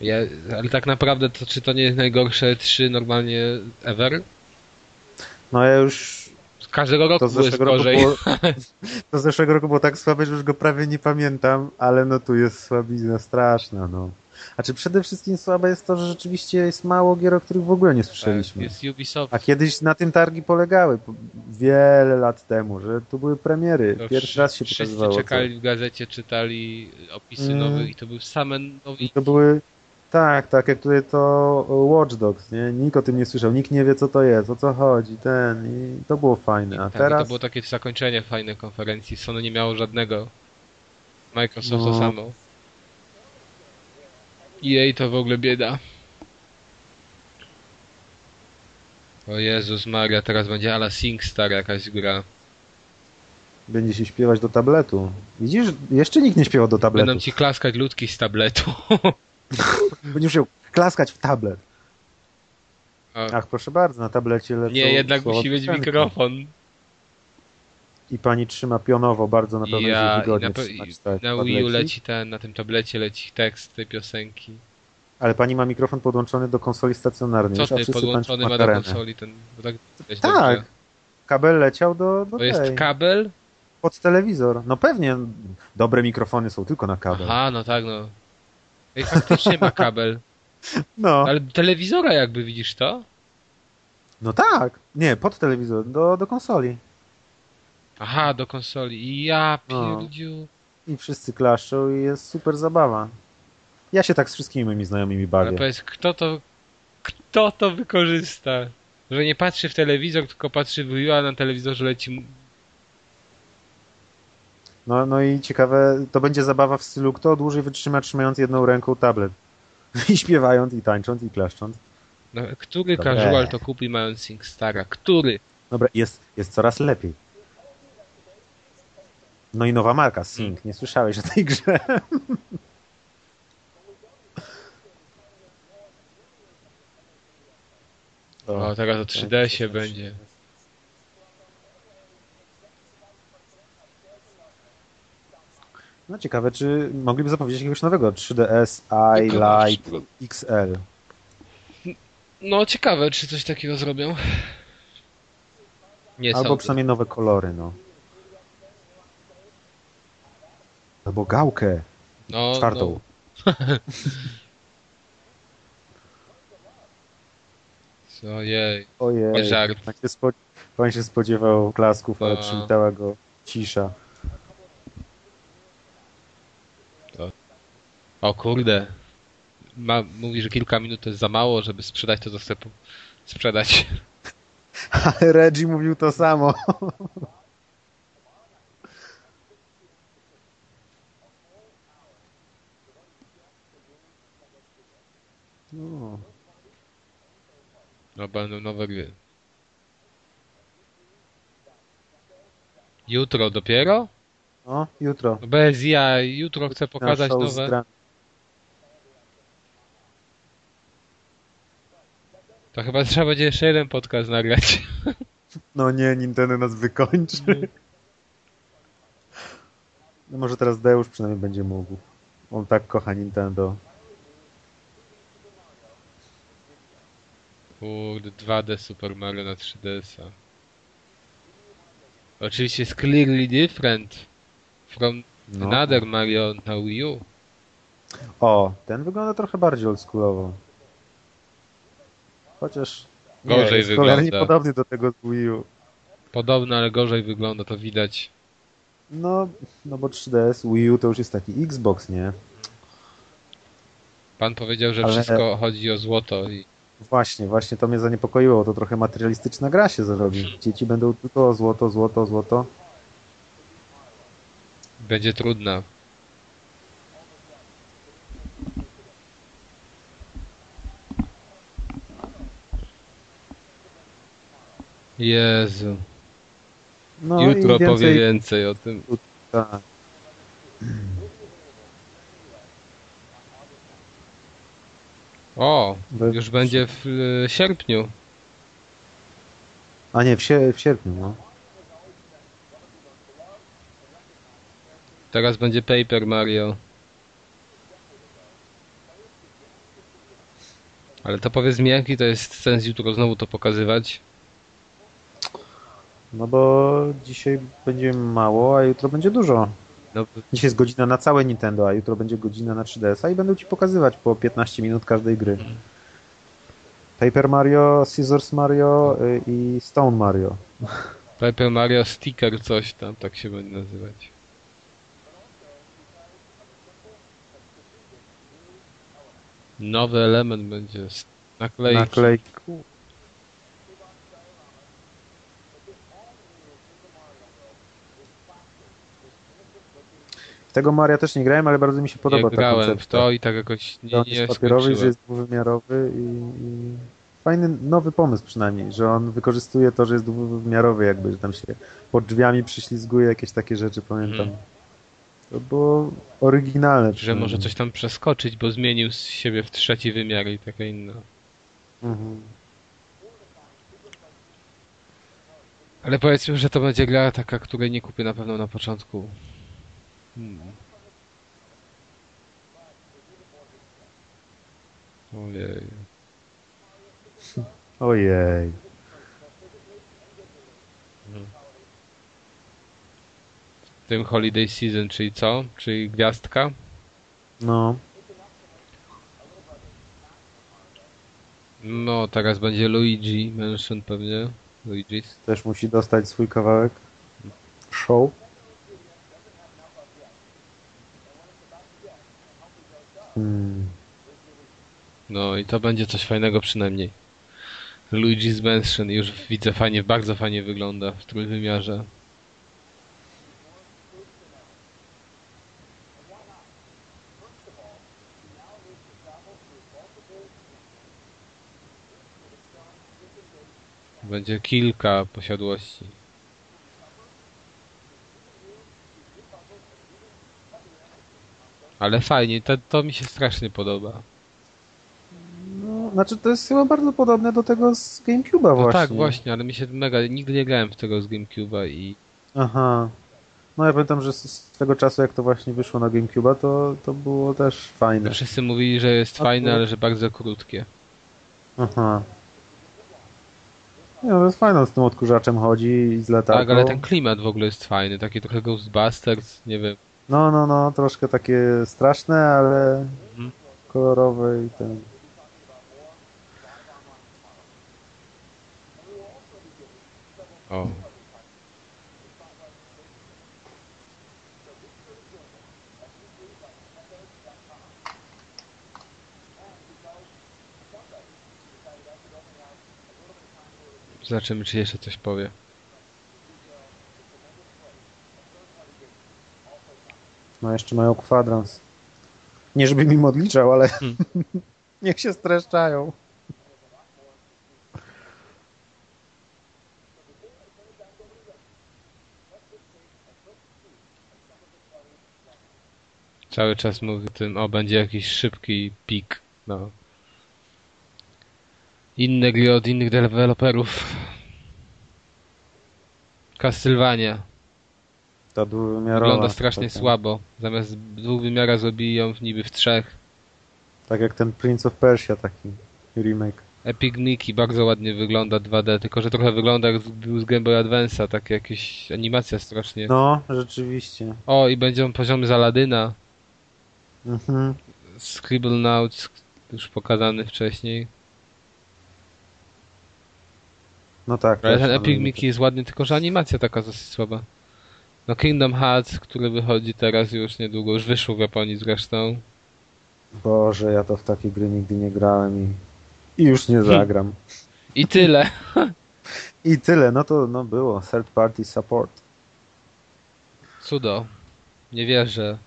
Ja, ale tak naprawdę to czy to nie jest najgorsze 3 normalnie ever? No ja już Każdego roku To zeszłego roku gorzej. było, to z zeszłego roku było tak słabe, że już go prawie nie pamiętam, ale no tu jest słabizna straszna, no. Znaczy przede wszystkim słabe jest to, że rzeczywiście jest mało gier, o których w ogóle nie słyszeliśmy. Jest Ubisoft. A kiedyś na tym targi polegały, po- wiele lat temu, że tu były premiery. To Pierwszy wszy- raz się Wszyscy pokazywało. co- czekali w gazecie, czytali opisy Mm. nowych i to były same I nowi. to były, tak, tak, jak tutaj to Watch Dogs, nie? Nikt o tym nie słyszał, nikt nie wie co to jest, o co chodzi, ten i to było fajne. A Tak, teraz, to było takie zakończenie fajnej konferencji. Sony nie miało żadnego. Microsoft No. to samo. EA to w ogóle bieda. O Jezus Maria, teraz będzie ala SingStar jakaś gra. będzie się śpiewać do tabletu. Widzisz, jeszcze nikt nie śpiewał do tabletu. Będą ci klaskać ludki z tabletu. Będziesz musiał klaskać w tablet. A, Ach, proszę bardzo, na tablecie lecą nie, jednak musi być piosenki. mikrofon. I pani trzyma pionowo, bardzo na pewno Ja, i wygodnie na, trzymać tak, na Wii U leci ten, na tym tablecie leci tekst tej piosenki. Ale pani ma mikrofon podłączony do konsoli stacjonarnej, Co ty, podłączony ma do konsoli ten... Tak, Tak, kabel leciał do, do To jest kabel? pod telewizor. No pewnie, dobre mikrofony są tylko na kabel. Aha, no tak, no. Ej, faktycznie ma kabel. No, Ale telewizora jakby, widzisz to? no tak, nie, pod telewizor, do, do konsoli. Aha, do konsoli. I ja No. pierdziu. I wszyscy klaszczą i jest super zabawa. Ja się tak z wszystkimi moimi znajomymi Ale bawię. powiedz, kto to... Kto to wykorzysta? Że nie patrzy w telewizor, tylko patrzy w a na telewizorze leci... No, no i ciekawe, to będzie zabawa w stylu, kto dłużej wytrzyma trzymając jedną ręką tablet. I śpiewając, i tańcząc, i klaszcząc. No, który Dobre. casual to kupi mając SingStara? Który? Dobra, jest, jest coraz lepiej. No i nowa marka, Sync. Nie słyszałeś o tej grze? O, teraz o 3DS-ie będzie. No ciekawe, czy mogliby zapowiedzieć jakiegoś nowego 3DS i Lite XL. No, ciekawe, czy coś takiego zrobią. Nie Albo sądzę. przynajmniej nowe kolory, no. Albo gałkę no, czwartą. No. Ojej. Ojej, Żart. pan się, spo... pan się spodziewał klasków, ale No. przywitała go cisza. O kurde. Ma, mówi, że kilka minut to jest za mało, żeby sprzedać to, co chce sprzedać. Ale Reggie mówił to samo. No. No, będą nowe gry. Jutro dopiero? no, jutro. No bez ja, jutro chcę pokazać nowe. To chyba trzeba będzie jeszcze jeden podcast nagrać. No nie, Nintendo nas wykończy. No może teraz Deusz przynajmniej będzie mógł. On tak kocha Nintendo. Kurde, 2D Super Mario na 3DS-a. Oczywiście jest clearly different from No. another Mario na Wii U. O, ten wygląda trochę bardziej oldschoolowo. Chociaż nie, Gorzej jest wygląda. podobny do tego z Wii U. Podobno, ale gorzej wygląda, to widać. No, no bo 3DS, Wii U to już jest taki Xbox, nie? Pan powiedział, że Ale- wszystko chodzi o złoto i Właśnie, właśnie to mnie zaniepokoiło. To trochę materialistyczna gra się zrobi. Dzieci będą tylko złoto, złoto, złoto. będzie trudna. Jezu. No Jutro więcej... powie więcej o tym. Tak. O, już będzie w e, sierpniu. A nie, w, sie- w sierpniu, no. Teraz będzie Paper Mario. Ale to powiedz mi, jaki to jest sens jutro znowu to pokazywać? No bo dzisiaj będzie mało, a jutro będzie dużo. No, Dzisiaj jest godzina na całe Nintendo, a jutro będzie godzina na 3DS-a i będą ci pokazywać po 15 minut każdej gry. Paper Mario, Scissors Mario y, i Stone Mario. Paper Mario Sticker coś tam, tak się będzie nazywać. Nowy element będzie. Naklejki. Tego Maria też nie grałem, ale bardzo mi się podoba ta grałem w to i tak jakoś nie, nie jest papierowy, że jest dwuwymiarowy i, i fajny nowy pomysł przynajmniej, że on wykorzystuje to, że jest dwuwymiarowy jakby, że tam się pod drzwiami przyślizguje jakieś takie rzeczy, pamiętam. Mhm. To było oryginalne. Że może coś tam przeskoczyć, bo zmienił z siebie w trzeci wymiar i takie inne. Mhm. Ale powiedzmy, że to będzie gra taka, której nie kupię na pewno na początku. Hmm. Ojej. Ojej. W tym Holiday Season, czyli co? Czyli gwiazdka? No. No, teraz będzie Luigi Mansion pewnie. Luigi's. Też musi dostać swój kawałek. Show. Hmm. No i to będzie coś fajnego przynajmniej. Luigi's Mansion już widzę fajnie, bardzo fajnie wygląda w trójwymiarze. Będzie kilka posiadłości. Ale fajnie, to, to mi się strasznie podoba. No, znaczy to jest chyba bardzo podobne do tego z GameCube'a No właśnie. tak, właśnie, ale mi się mega, nigdy nie grałem w tego z GameCube'a i Aha. No ja pamiętam, że z, z tego czasu jak to właśnie wyszło na GameCube'a, to, to było też fajne. wszyscy mówili, że jest fajne, ale że bardzo krótkie. Aha. Nie, no to jest fajne, z tym odkurzaczem chodzi i z latarką. Tak, ale ten klimat w ogóle jest fajny, taki trochę Ghostbusters, nie wiem. No, no, no, troszkę takie straszne, ale Mhm. kolorowe i ten... O. Zobaczymy, czy jeszcze coś powie. No jeszcze mają kwadrans. Nie żeby mi odliczał, ale Hmm. niech się streszczają. Cały czas mówi tym, o, będzie jakiś szybki pik. No. Inne gry od innych deweloperów. Castlevania. Ta dwuwymiarowa. Wygląda strasznie taka. słabo. Zamiast dwóch wymiarach zrobili ją w niby w trzech. Tak jak ten Prince of Persia taki remake. Epic Mickey bardzo ładnie wygląda 2D, tylko że trochę wygląda jak z, z Game Boy Advance'a, tak jakieś animacja strasznie. No, rzeczywiście. O, i będą poziomy z Aladyna, Mhm. Scribblenauts, już pokazany wcześniej. No tak. Ale ten Epic Mickey jest ładny, tylko że animacja taka dosyć słaba. No Kingdom Hearts, który wychodzi teraz już niedługo, już wyszło w Japonii zresztą. Boże, ja to w takie gry nigdy nie grałem i, i już nie zagram. I tyle. I tyle, no to no było. Third party support. Cudo. Nie wierzę.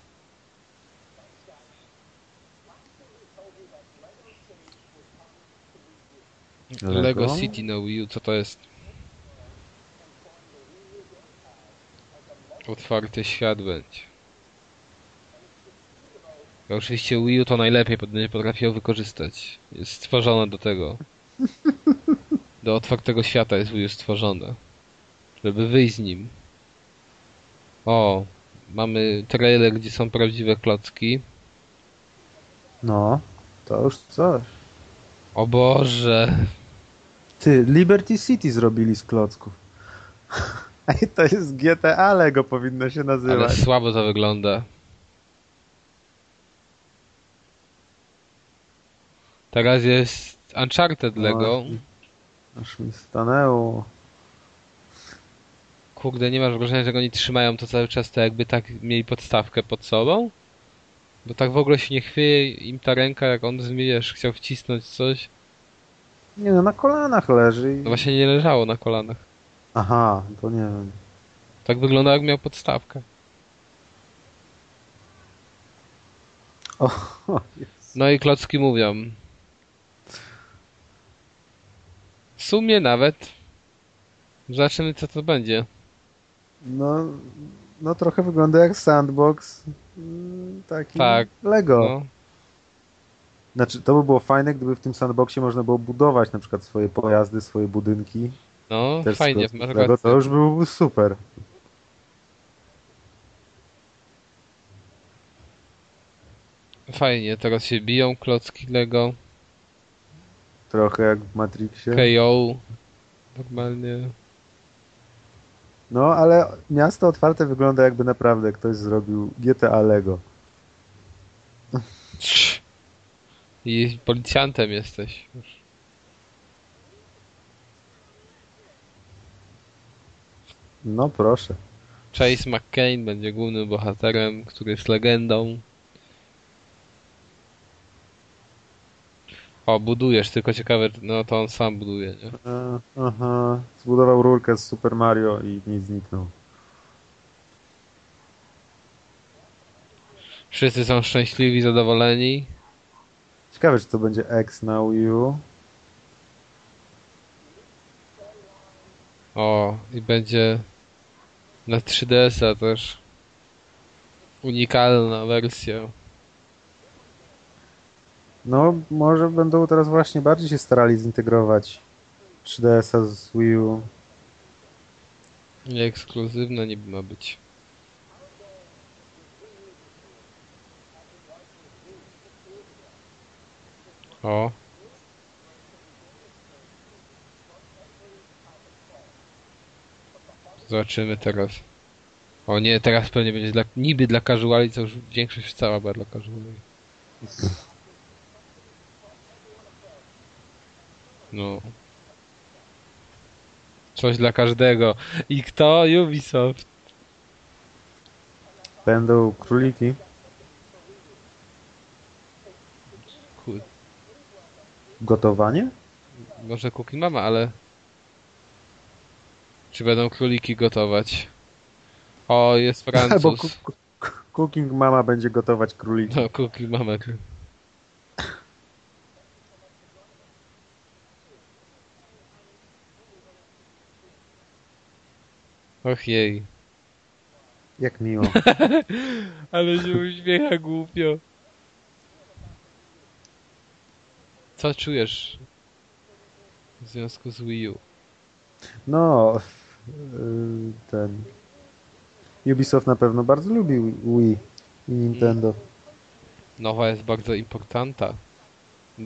Lego, Lego? City na Wii U, co to jest? Otwarty świat będzie. Oczywiście Wii U to najlepiej będzie potrafiło wykorzystać. Jest stworzone do tego. Do otwartego świata jest Wii U stworzone. Żeby wyjść z nim. O, mamy trailer, gdzie są prawdziwe klocki. No, to już coś. O Boże! Ty, Liberty City zrobili z klocków. Ej, to jest GTA Lego powinno się Ale nazywać. słabo to wygląda. Teraz jest Uncharted Lego. Aż mi stanęło. Kurde, nie masz wrażenia, że oni trzymają to cały czas, to jakby tak mieli podstawkę pod sobą? Bo tak w ogóle się nie chwieje im ta ręka, jak on, wiesz, chciał wcisnąć coś. Nie no, na kolanach leży i... No właśnie nie leżało na kolanach. Aha, to nie wiem. Tak wygląda, jak miał podstawkę. O. No i klocki mówią. W sumie nawet. Zobaczymy, co to będzie. No, no trochę wygląda jak sandbox. mm, Taki Tak, Lego. No. Znaczy, to by było fajne, gdyby w tym sandboxie można było budować na przykład swoje pojazdy, swoje budynki. No, Też fajnie, masz rację. to już byłoby super. Fajnie, teraz się biją klocki Lego. Trochę jak w Matrixie. KO. Normalnie. No, ale miasto otwarte wygląda jakby naprawdę ktoś zrobił GTA Lego. I policjantem jesteś. już. No proszę. Chase McCain będzie głównym bohaterem, który jest legendą. O, budujesz, tylko ciekawe, no to on sam buduje, nie? E, Aha, zbudował rurkę z Super Mario i nie zniknął. Wszyscy są szczęśliwi, zadowoleni. Ciekawe, czy to będzie X na Wii U. O, i będzie na 3DS-a też unikalna wersja. No, może będą teraz właśnie bardziej się starali zintegrować 3DS-a z Wii U. Nie ekskluzywna niby ma być. O. Zobaczymy teraz. O nie, teraz pewnie będzie dla, niby dla casuali, co już większość cała była dla casuali. No. Coś dla każdego. I kto? Ubisoft. Będą króliki. Kur... Gotowanie? Może Cookie Mama, ale... Czy będą króliki gotować? O, jest Francuz. ku- Cooking Mama będzie gotować króliki. No, Cookie Mama. Och jej. Jak miło. Ale się uśmiecha głupio. Co czujesz w związku z Wii U? No, ten... Ubisoft na pewno bardzo lubi Wii i Nintendo. Nowa jest bardzo importanta.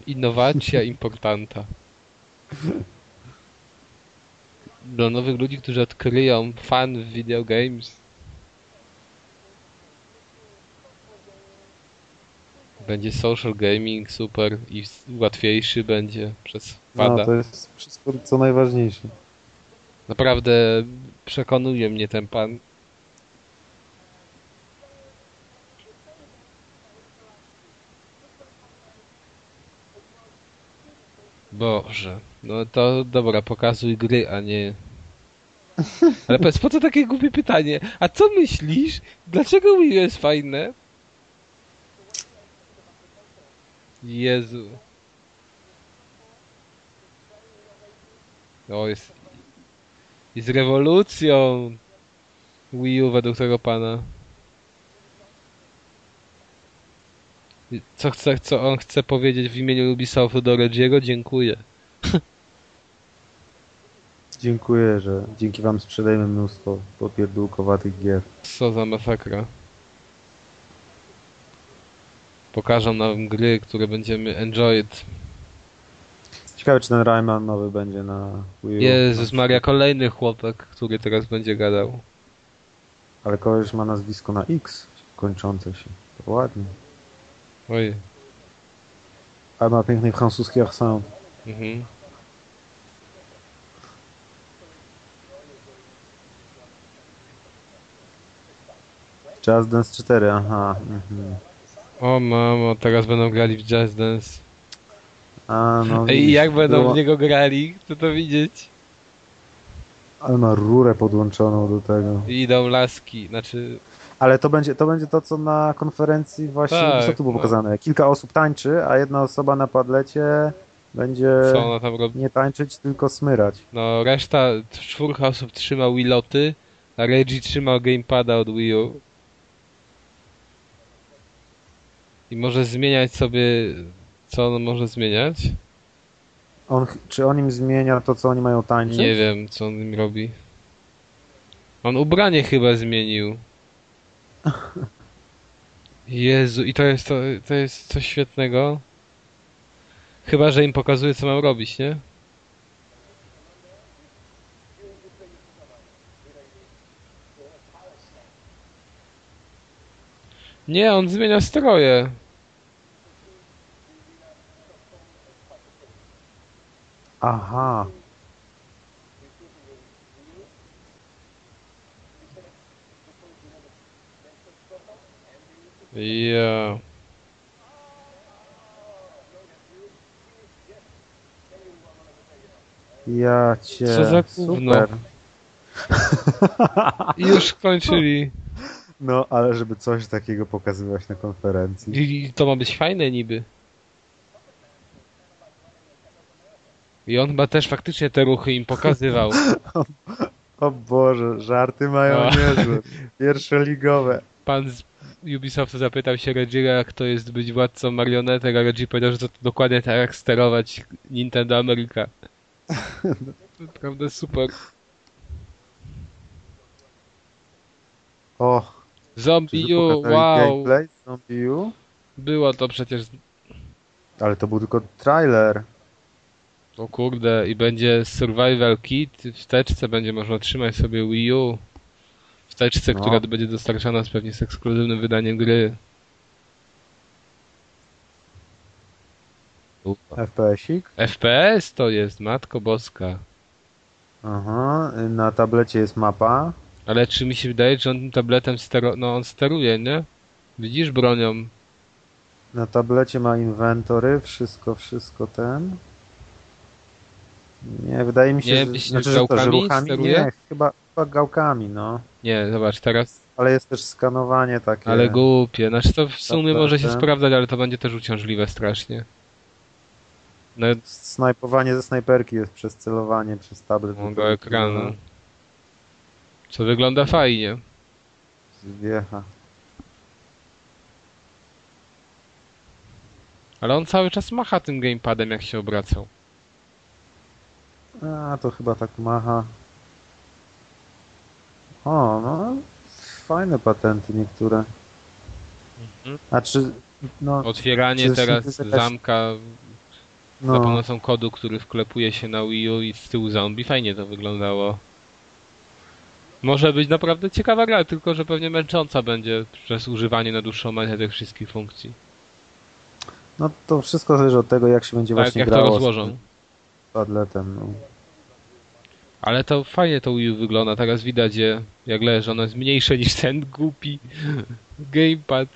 Innowacja importanta. Dla nowych ludzi, którzy odkryją fan w video games. Będzie social gaming super i łatwiejszy będzie przez No, pada. to jest wszystko co najważniejsze. Naprawdę przekonuje mnie ten pan. Boże, no to dobra, pokazuj gry, a nie... Ale powiedz, po co takie głupie pytanie? A co myślisz? Dlaczego Wii jest fajne? Jezu. O, jest... Jest rewolucją Wii U według tego pana. I Co chce, co on chce powiedzieć w imieniu Ubisoftu do Regiego? Dziękuję. Dziękuję, że dzięki wam sprzedajemy mnóstwo popierdółkowatych gier. Co za masakra. Pokażą nam gry, które będziemy enjoyed. Ciekawe, czy ten Rayman nowy będzie na Wii U. Jezus Maria, kolejny chłopak, który teraz będzie gadał. Ale koleś ma nazwisko na X kończące się. To ładnie. Oj. A ma piękny francuski accent. Mhm. Jazz Dance 4, aha. Mhm. O mamo, teraz będą grali w Jazz Dance. A, no, widzisz, jak będą było- w niego grali? Chcę to widzieć. Ale ma rurę podłączoną do tego. I idą laski, znaczy... Ale to będzie to, będzie to co na konferencji właśnie, Tak, co tu było no. pokazane. Kilka osób tańczy, a jedna osoba na padlecie będzie nie tańczyć, tylko smyrać. No, reszta, czwórka osób trzyma Wiloty, a Reggie trzyma gamepada od Wii U. I może zmieniać sobie... Co on może zmieniać? On, czy on im zmienia to, co oni mają tańczyć? Nie wiem, co on im robi. On ubranie chyba zmienił. Jezu, i to jest to, to jest coś świetnego. Chyba, że im pokazuje, co mam robić, nie? Nie, on zmienia stroje. Aha. Ja. Ja cię. Co za gówno. Super. I już skończyli. No, ale żeby coś takiego pokazywać na konferencji. I to ma być fajne niby. I on chyba też faktycznie te ruchy im pokazywał. O Boże, żarty mają O. niezłe. Pierwsze ligowe. Pan z Ubisoftu zapytał się Reggie'a, jak to jest być władcą marionetek, a Reggie powiedział, że to dokładnie tak jak sterować Nintendo America. Naprawdę super. O, Zombie U, wow! gameplay Zombie U? Było to przecież... Ale to był tylko trailer. O kurde, i będzie Survival Kit w teczce, będzie można trzymać sobie Wii U. W teczce, No. która będzie dostarczana z pewnie z ekskluzywnym wydaniem gry. FPS-ik. FPS to jest, matko boska. Aha, na tablecie jest mapa. Ale czy mi się wydaje, że on tym tabletem stero... no on steruje, nie? Widzisz bronią. Na tablecie ma inwentory, wszystko, wszystko ten. Nie, wydaje mi się, Nie, że, znaczy, że to, że ruchami steruje? nie, chyba, chyba gałkami, no. Nie, zobacz, teraz. Ale jest też skanowanie takie. Ale głupie. Znaczy to w sumie może się sprawdzać, ale to będzie też uciążliwe strasznie. No, Snajpowanie ze snajperki jest przez celowanie, przez tablet. no do ekranu. Co wygląda fajnie. Zwiecha. Ale on cały czas macha tym gamepadem, jak się obracał. A, to chyba tak macha. O, no. Fajne patenty niektóre. Mhm. A czy, no, Otwieranie Czy teraz jakaś- zamka za no, pomocą kodu, który wklepuje się na Wii U i z tyłu zombie. Fajnie to wyglądało. Może być naprawdę ciekawa gra, tylko że pewnie męcząca będzie przez używanie na dłuższą metę tych wszystkich funkcji. no to wszystko zależy od tego, jak się będzie Tak, właśnie jak to grało rozłożą. Padletem. No. Ale to fajnie to Wii U wygląda. Teraz widać je, jak leży. Ono jest mniejsze niż ten głupi gamepad.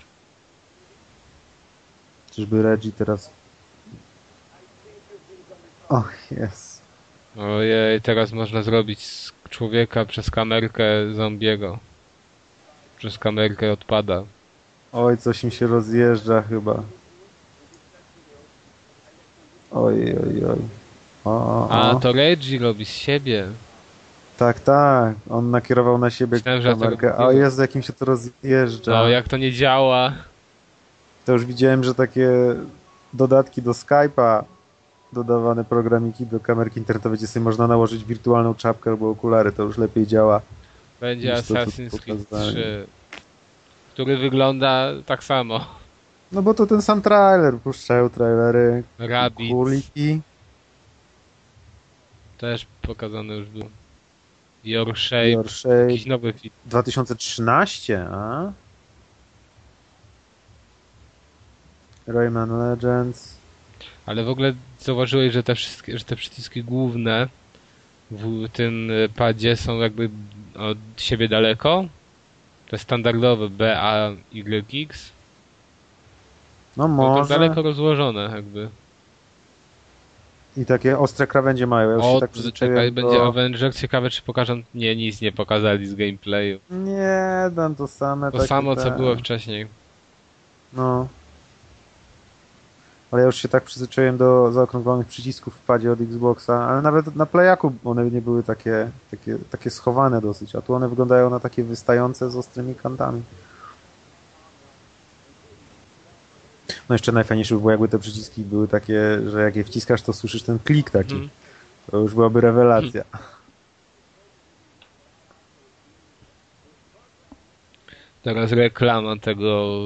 Czyżby Reggie teraz... Och, jest. Ojej, teraz można zrobić z człowieka przez kamerkę zombiego. Przez kamerkę odpada. Oj, coś mi się rozjeżdża chyba. Oj, oj, oj. O, A, to Reggie robi z siebie. Tak, tak. On nakierował na siebie Myślałem, kamerkę. O Jezu, jak mi się to rozjeżdża. No, jak to nie działa. To już widziałem, że takie dodatki do Skype'a, dodawane programiki do kamerki internetowej, gdzie sobie można nałożyć wirtualną czapkę albo okulary, to już lepiej działa. Będzie Assassin's Creed pokazali. 3. Który wygląda tak samo. No bo to ten sam trailer, puszczają trailery, Rabbit. króliki. Też pokazane już było. Your Shape, Your Shape jakiś nowy film. 2013, a? Rayman Legends. Ale w ogóle zauważyłeś, że te wszystkie, że te przyciski główne w tym padzie są jakby od siebie daleko? Te standardowe B, A, Y, X? No No to może. daleko rozłożone jakby. I takie ostre krawędzie mają. Ja O, tak czekaj, przyzwyczaiłem będzie do... Avenger. Ciekawe, czy pokażą. Nie, nic nie pokazali z gameplayu. Nie, dam to same. To samo, co te- było wcześniej. No. Ale ja już się tak przyzwyczaiłem do zaokrąglonych przycisków w padzie od Xboxa, ale nawet na Playaku one nie były takie, takie, takie schowane dosyć, a tu one wyglądają na takie wystające z ostrymi kantami. No jeszcze najfajniejsze by było, jakby te przyciski były takie, że jak je wciskasz, to słyszysz ten klik taki. Mhm. To już byłaby rewelacja. Teraz reklama tego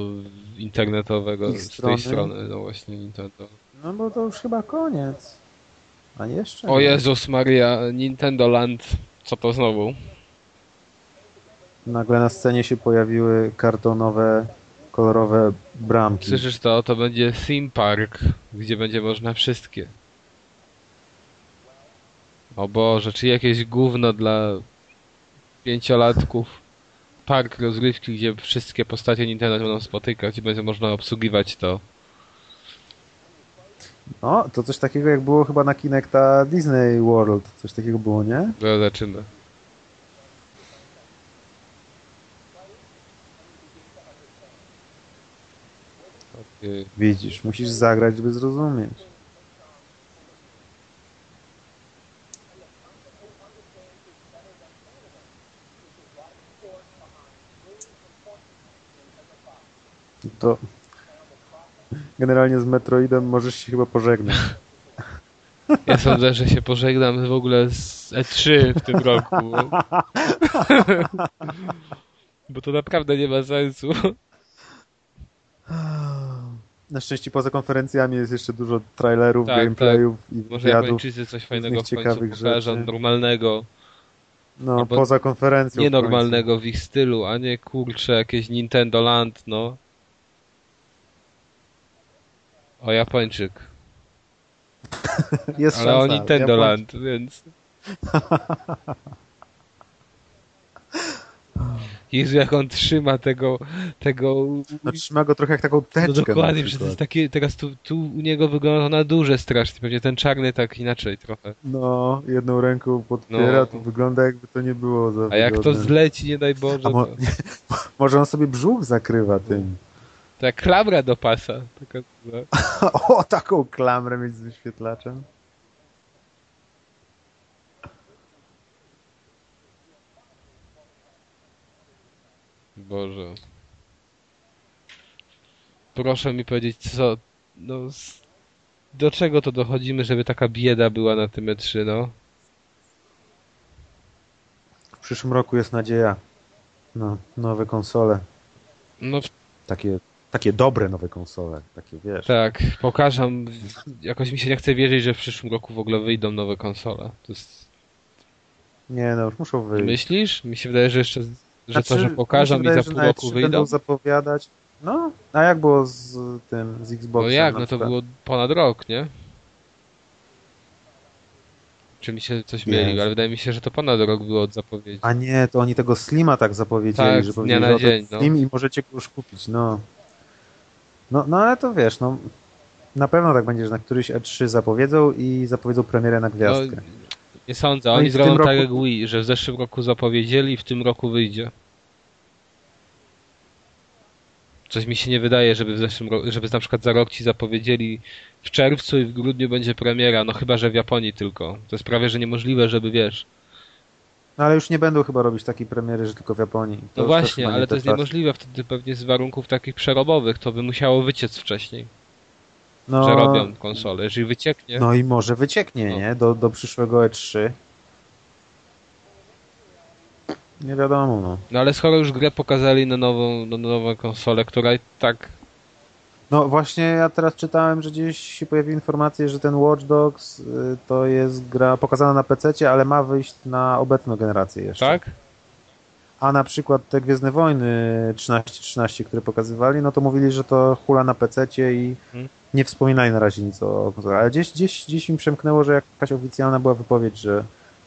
internetowego z tej strony. strony, no właśnie Nintendo. No bo to już chyba koniec. A jeszcze? O nie. Jezus Maria, Nintendo Land. Co to znowu? Nagle na scenie się pojawiły kartonowe, kolorowe bramki. Słyszysz to? To będzie theme park, gdzie będzie można wszystkie. O Boże, czy jakieś gówno dla pięciolatków. Park rozrywki, gdzie wszystkie postacie Nintendo będą spotykać i będzie można obsługiwać to. No, to coś takiego jak było chyba na Kinecta Disney World. Coś takiego było, nie? Zobaczymy. Widzisz, musisz zagrać, żeby zrozumieć. To generalnie z Metroidem możesz się chyba pożegnać. Ja sądzę, że się pożegnam w ogóle z E3 w tym roku. Bo to naprawdę nie ma sensu. Na szczęście poza konferencjami jest jeszcze dużo trailerów, Tak, gameplayów i Może. Japończycy coś fajnego w końcu ciekawych pokażą, rzeczy. normalnego, No, albo poza konferencją. w nienormalnego w ich stylu, a nie kurcze jakieś Nintendo Land, no. O Japończyk. Jest Ale o szansa. Nintendo Japoń- Land, więc... Jezu, jak on trzyma tego, tego... No, trzyma go trochę jak taką No teczkę. dokładnie, na przecież to jest takie, teraz tu, tu u niego wygląda na duże strasznie, pewnie ten czarny tak inaczej trochę. No, jedną ręką podpiera, No. to wygląda jakby to nie było za A jak to wygodne. zleci, nie daj Boże, mo- to, Może on sobie brzuch zakrywa tym. to jak klamra do pasa. Taka, no. o, taką klamrę mieć z wyświetlaczem. Boże. Proszę mi powiedzieć, co. No. Do czego to dochodzimy, żeby taka bieda była na tym E3, no? W przyszłym roku jest nadzieja. No, nowe konsole. No Takie, takie dobre nowe konsole. Takie, wiesz. tak, pokażę. Jakoś mi się nie chce wierzyć, że w przyszłym roku w ogóle wyjdą nowe konsole. To jest... Nie no, już muszą wyjść. Myślisz? Mi się wydaje, że jeszcze. Że Znaczy, to, że pokażą mi i za pół roku E3 wyjdą. Będą zapowiadać. No, a jak było z tym, z Xboxem? No jak? No to było ponad rok, nie? Czy mi się coś Nie. myli, ale wydaje mi się, że to ponad rok było od zapowiedzi. A nie, to oni tego Slima tak zapowiedzieli, Tak, że powiedzieli, na dzień, no. Slim i możecie go już kupić, no. No, no ale to wiesz, no na pewno tak będzie, że na któryś E3 zapowiedzą i zapowiedzą premierę na gwiazdkę. No, nie sądzę, No oni w zrobią tak roku- jak Wii, że w zeszłym roku zapowiedzieli i w tym roku wyjdzie. Coś mi się nie wydaje, żeby w zeszłym roku, żeby na przykład za rok ci zapowiedzieli w czerwcu i w grudniu będzie premiera, no chyba, że w Japonii tylko. To jest prawie, że niemożliwe, żeby wiesz. No ale już nie będą chyba robić takiej premiery, że tylko w Japonii. To No właśnie, ale to jest niemożliwe wtedy pewnie z warunków takich przerobowych, to by musiało wyciec wcześniej, No, że robią konsolę. Jeżeli wycieknie, No i może wycieknie, No. nie? Do, do przyszłego E3. Nie wiadomo, no. no ale skoro już grę pokazali na nową, na nową konsolę, która i tak No właśnie ja teraz czytałem, że gdzieś się pojawiły informacje, że ten Watch Dogs y, to jest gra pokazana na PC, ale ma wyjść na obecną generację jeszcze. Tak? A na przykład te Gwiezdne Wojny 13-13, które pokazywali, no to mówili, że to hula na PC i Hmm. nie wspominali na razie nic o konsolach. Ale gdzieś, gdzieś, gdzieś mi przemknęło, że jakaś oficjalna była wypowiedź, że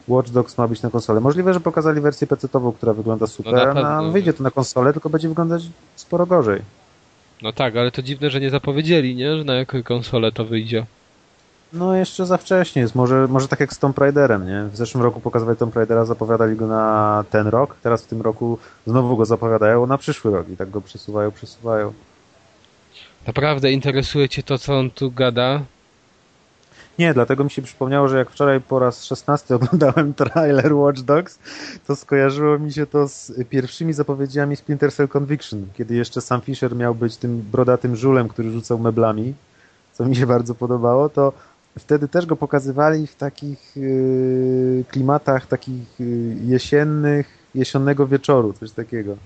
Watch Dogs ma być na konsolę. Możliwe, że pokazali wersję PC-ową, która wygląda super, na no, pewno. a wyjdzie to na konsolę, tylko będzie wyglądać sporo gorzej. No tak, ale to dziwne, że nie zapowiedzieli, nie? Że na jaką konsolę to wyjdzie. No jeszcze za wcześnie jest, może, może tak jak z Tomb Raiderem, nie? W zeszłym roku pokazywali Tomb Raidera, zapowiadali go na ten rok, teraz w tym roku znowu go zapowiadają na przyszły rok i tak go przesuwają, przesuwają. Naprawdę interesuje cię to, co on tu gada? Nie, dlatego mi się przypomniało, że jak wczoraj po raz 16 oglądałem trailer Watch Dogs, to skojarzyło mi się to z pierwszymi zapowiedziami Splinter Cell Conviction, kiedy jeszcze Sam Fisher miał być tym brodatym żulem, który rzucał meblami, co mi się bardzo podobało, to wtedy też go pokazywali w takich yy, klimatach takich yy, jesiennych, jesionnego wieczoru, coś takiego.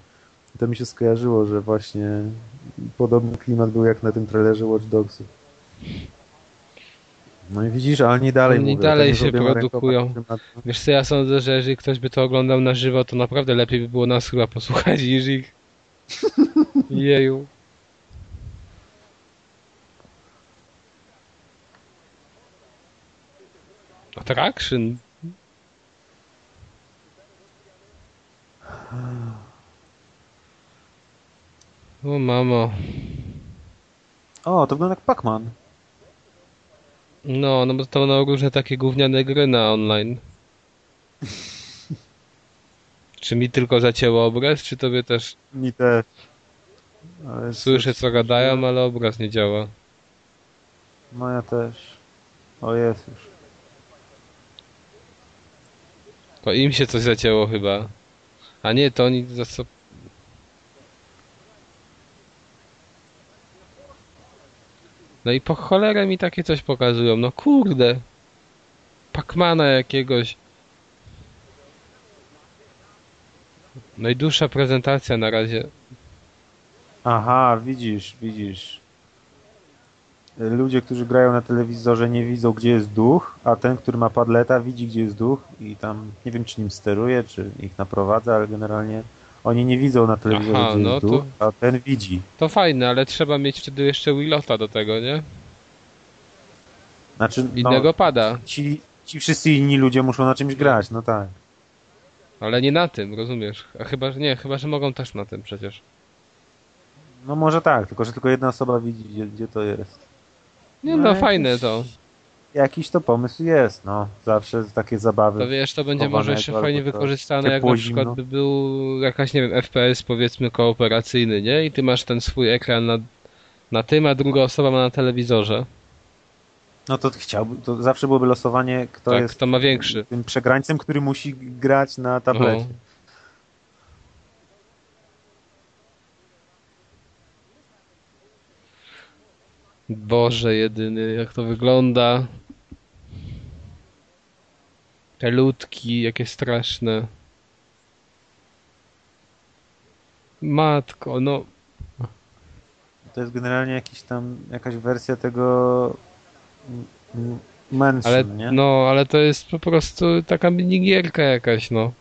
I to mi się skojarzyło, że właśnie podobny klimat był jak na tym trailerze Watch Dogsów. No i widzisz, ale nie dalej Oni mówią. dalej się produkują. Wiesz co, ja sądzę, że jeżeli ktoś by to oglądał na żywo, to naprawdę lepiej by było nas chyba posłuchać niż ich. Jeju. Attraction. O mamo. O, to wygląda jak Pac-Man. No, no bo to będą różne takie gówniane gry na online. Czy mi tylko zacięło obraz, czy tobie też Mi też. Ale słyszę co gadają, ale obraz nie działa? No ja też. O jest już. To im się coś zacięło chyba. A nie, to oni za co... No i po cholerę mi takie coś pokazują. No kurde. Pacmana jakiegoś. No i dłuższa prezentacja na razie. Aha, widzisz, widzisz. Ludzie, którzy grają na telewizorze nie widzą gdzie jest duch, a ten, który ma padleta widzi gdzie jest duch i tam nie wiem czy nim steruje, czy ich naprowadza, ale generalnie oni nie widzą na telewizorze Aha, gdzie no jest duch, a ten widzi. To fajne, ale trzeba mieć wtedy jeszcze Willota do tego, nie? Znaczy, no, Innego pada. ci, ci wszyscy inni ludzie muszą na czymś grać, no tak. Ale nie na tym, rozumiesz? A chyba, że nie, chyba, że mogą też na tym przecież. No może tak, tylko że tylko jedna osoba widzi gdzie, gdzie to jest. Nie No, no, fajne to. Jakiś to pomysł jest, no. Zawsze takie zabawy. To wiesz, to będzie może jeszcze fajnie wykorzystane, jak na przykład zimno. by był jakaś, nie wiem, FPS powiedzmy kooperacyjny, nie? I ty masz ten swój ekran na, na tym, a druga osoba ma na telewizorze. No to chciałby, to zawsze byłoby losowanie, kto tak, jest kto ma większy. tym przegrańcem, który musi grać na tablecie. No. Boże jedyny, jak to wygląda. Te ludki, jakie straszne. Matko, no. To jest generalnie jakiś tam, jakaś wersja tego Mansion, Ale, nie? no, ale to jest po prostu taka minigierka jakaś, no.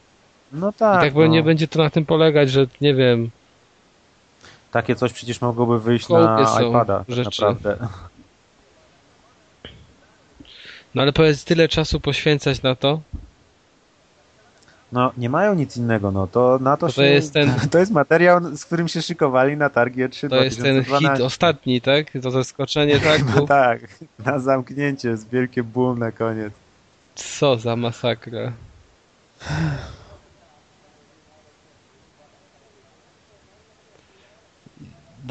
no I tak, tak no. nie będzie to na tym polegać, że nie wiem, Takie coś przecież mogłoby wyjść na iPada, tak rzeczy. naprawdę. no ale powiedz tyle czasu poświęcać na to, No, nie mają nic innego, no to na to, To to się, jest ten- to jest materiał, z którym się szykowali na targi E3 to jest ten hit 2012. ostatni, tak? To zaskoczenie, tak? No tak, na zamknięcie, jest wielkie boom na koniec. Co za masakra.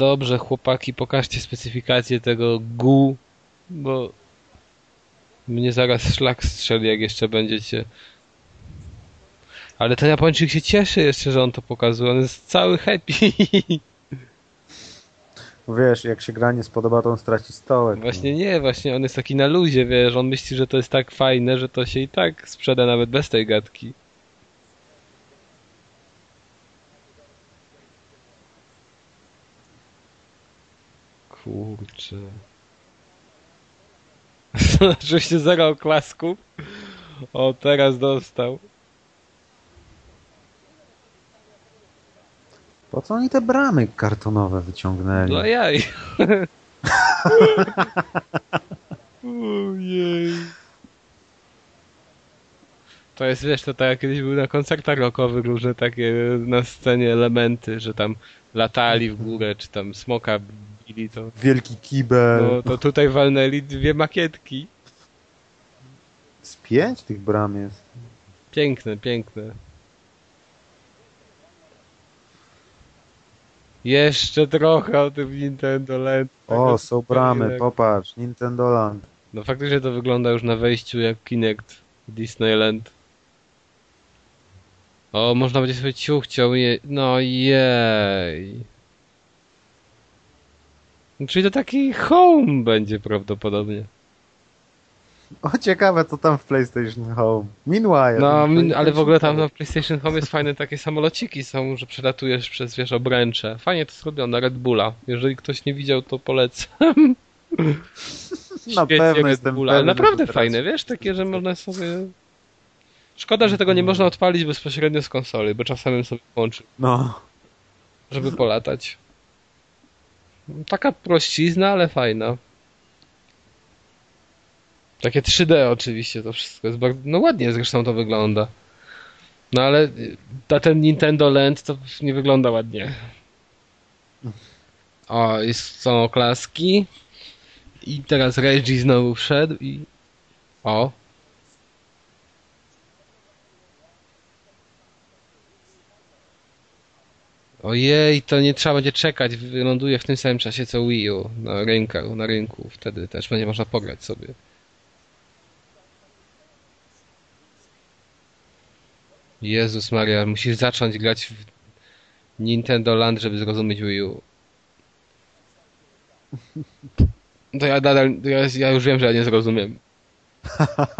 Dobrze, chłopaki, pokażcie specyfikację tego GU, bo mnie zaraz szlak strzeli, jak jeszcze będziecie. Ale ten Japończyk się cieszy jeszcze, że on to pokazuje. On jest cały happy. Wiesz, jak się gra nie spodoba, to on straci stołek. no. Właśnie nie, właśnie on jest taki na luzie, wiesz, on myśli, że to jest tak fajne, że to się i tak sprzeda nawet bez tej gadki. Kurczę. Oczywiście zero oklasków. O, teraz dostał. Po co oni te bramy kartonowe wyciągnęli? No jaj. Ojej. To jest, wiesz, to tak jak kiedyś były na koncertach rockowych różne takie na scenie elementy, że tam latali w górę, czy tam smoka bili, to, Wielki kibel. no, to tutaj walnęli dwie makietki. Z pięć tych bram jest. Piękne, piękne. Jeszcze trochę o tym Nintendo Land. O, są bramy, Tego- popatrz, Nintendo Land. No faktycznie to wygląda już na wejściu jak Kinect Disneyland. O, można będzie sobie ciuchciał je... No jej. Czyli to taki home będzie prawdopodobnie. O, ciekawe, co tam w PlayStation Home. Meanwhile. No, ale w ogóle tam na PlayStation Home jest fajne takie samolociki są, że przelatujesz przez, wiesz, obręcze. Fajnie to zrobione, Red Bulla. Jeżeli ktoś nie widział, to polecam. Na Świetnie pewno Red jestem Bulla, ale pewny, naprawdę fajne, wiesz, takie, że można sobie... Szkoda, że tego nie można odpalić bezpośrednio z konsoli, bo czasem sobie włączył, No, żeby polatać. Taka prościzna, ale fajna. Takie 3D oczywiście to wszystko jest bardzo... No ładnie zresztą to wygląda. No ale na ten Nintendo Land to nie wygląda ładnie. O, jest, są oklaski. I teraz Reggie znowu wszedł i... O. Ojej, to nie trzeba będzie czekać, wyląduje w tym samym czasie co Wii U na rynku, na rynku. Wtedy też będzie można pograć sobie. Jezus Maria, musisz zacząć grać w Nintendo Land, żeby zrozumieć Wii U. To ja nadal, ja, ja już wiem, że ja nie zrozumiem.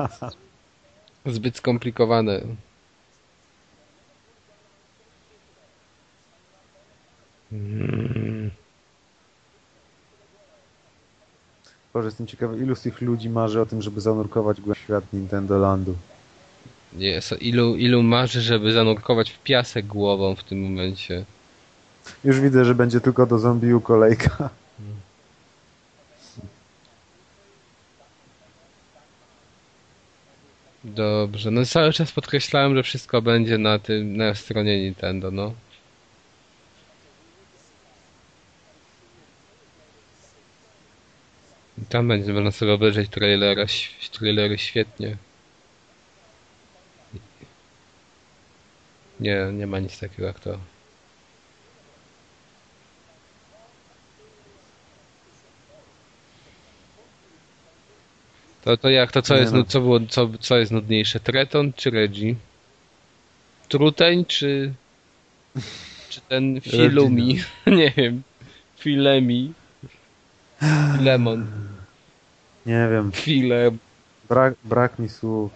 Zbyt skomplikowane. Mm. Boże, jestem ciekawy, ilu z tych ludzi marzy o tym, żeby zanurkować głębiej w świat Nintendo Landu. Jest, ilu, ilu marzy, żeby zanurkować w piasek głową w tym momencie. Już widzę, że będzie tylko do zombiu kolejka. Dobrze, no cały czas podkreślałem, że wszystko będzie na tym, na stronie Nintendo, no. Tam będzie można sobie obejrzeć trailera, trailery świetnie. Nie, nie ma nic takiego jak to. To, to jak, to co Nie jest, no. co było, co, co jest nudniejsze? Treton czy Reggie? Truteń czy, czy ten Filumi? Nie wiem. Filemi. Filemon. Nie wiem, File. brak, brak mi słów.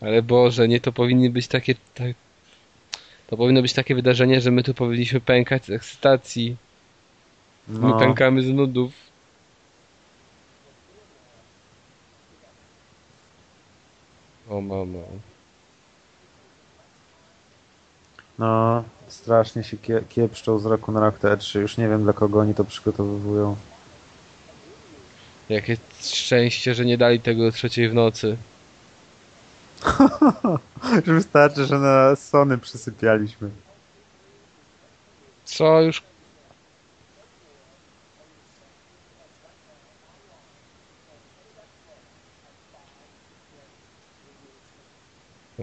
Ale Boże, nie to powinny być takie, tak, to powinno być takie wydarzenie, że my tu powinniśmy pękać z ekscytacji. My No, pękamy z nudów. O mamo. no strasznie się kie, kiepszczą z roku na rok te E3. Już nie wiem, dla kogo oni to przygotowywują. Jakie szczęście, że nie dali tego o trzeciej w nocy. Że wystarczy, że na Sony przysypialiśmy. Co już?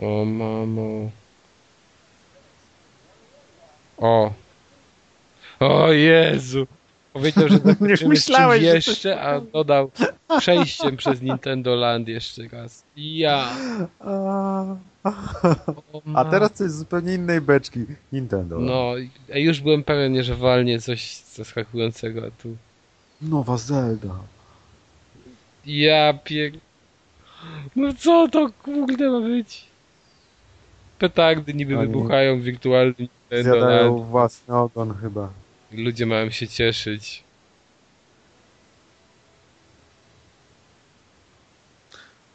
O mamo. O. O Jezu. Powiedział, że tak Już będziemy z myślałeś, czymś że coś- jeszcze, a dodał przejściem przez Nintendo Land jeszcze raz. Ja. A, O a ma- teraz coś z zupełnie innej beczki. Nintendo. No, już byłem pewien, że walnie coś zaskakującego, a tu... Nowa Zelda. Ja pier... No co to kurde ma być? Petardy niby Oni wybuchają w wirtualnym Nintendo Zjadają Land. własny ogon chyba. Ludzie mają się cieszyć.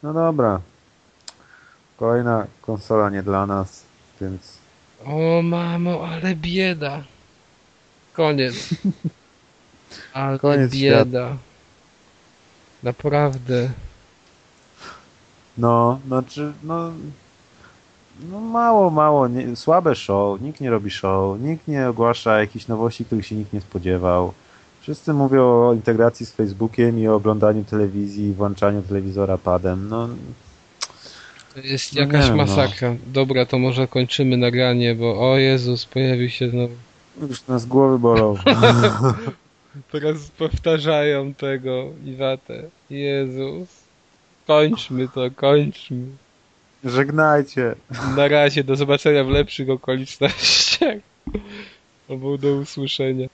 No dobra. Kolejna konsola nie dla nas, więc O mamo, ale bieda. Koniec. Ale Koniec bieda. Naprawdę. no, znaczy, no, no mało, mało, nie, słabe show, nikt nie robi show, nikt nie ogłasza jakichś nowości, których się nikt nie spodziewał. Wszyscy mówią o integracji z Facebookiem i o oglądaniu telewizji i włączaniu telewizora padem. No, To jest No jakaś nie, no. masakra. Dobra, to może kończymy nagranie, bo o Jezus, pojawił się znowu. już nas głowy bolą. Teraz powtarzają tego Iwatę. Jezus. Kończmy to, kończmy. Żegnajcie. Na razie, do zobaczenia w lepszych okolicznościach. Albo do usłyszenia.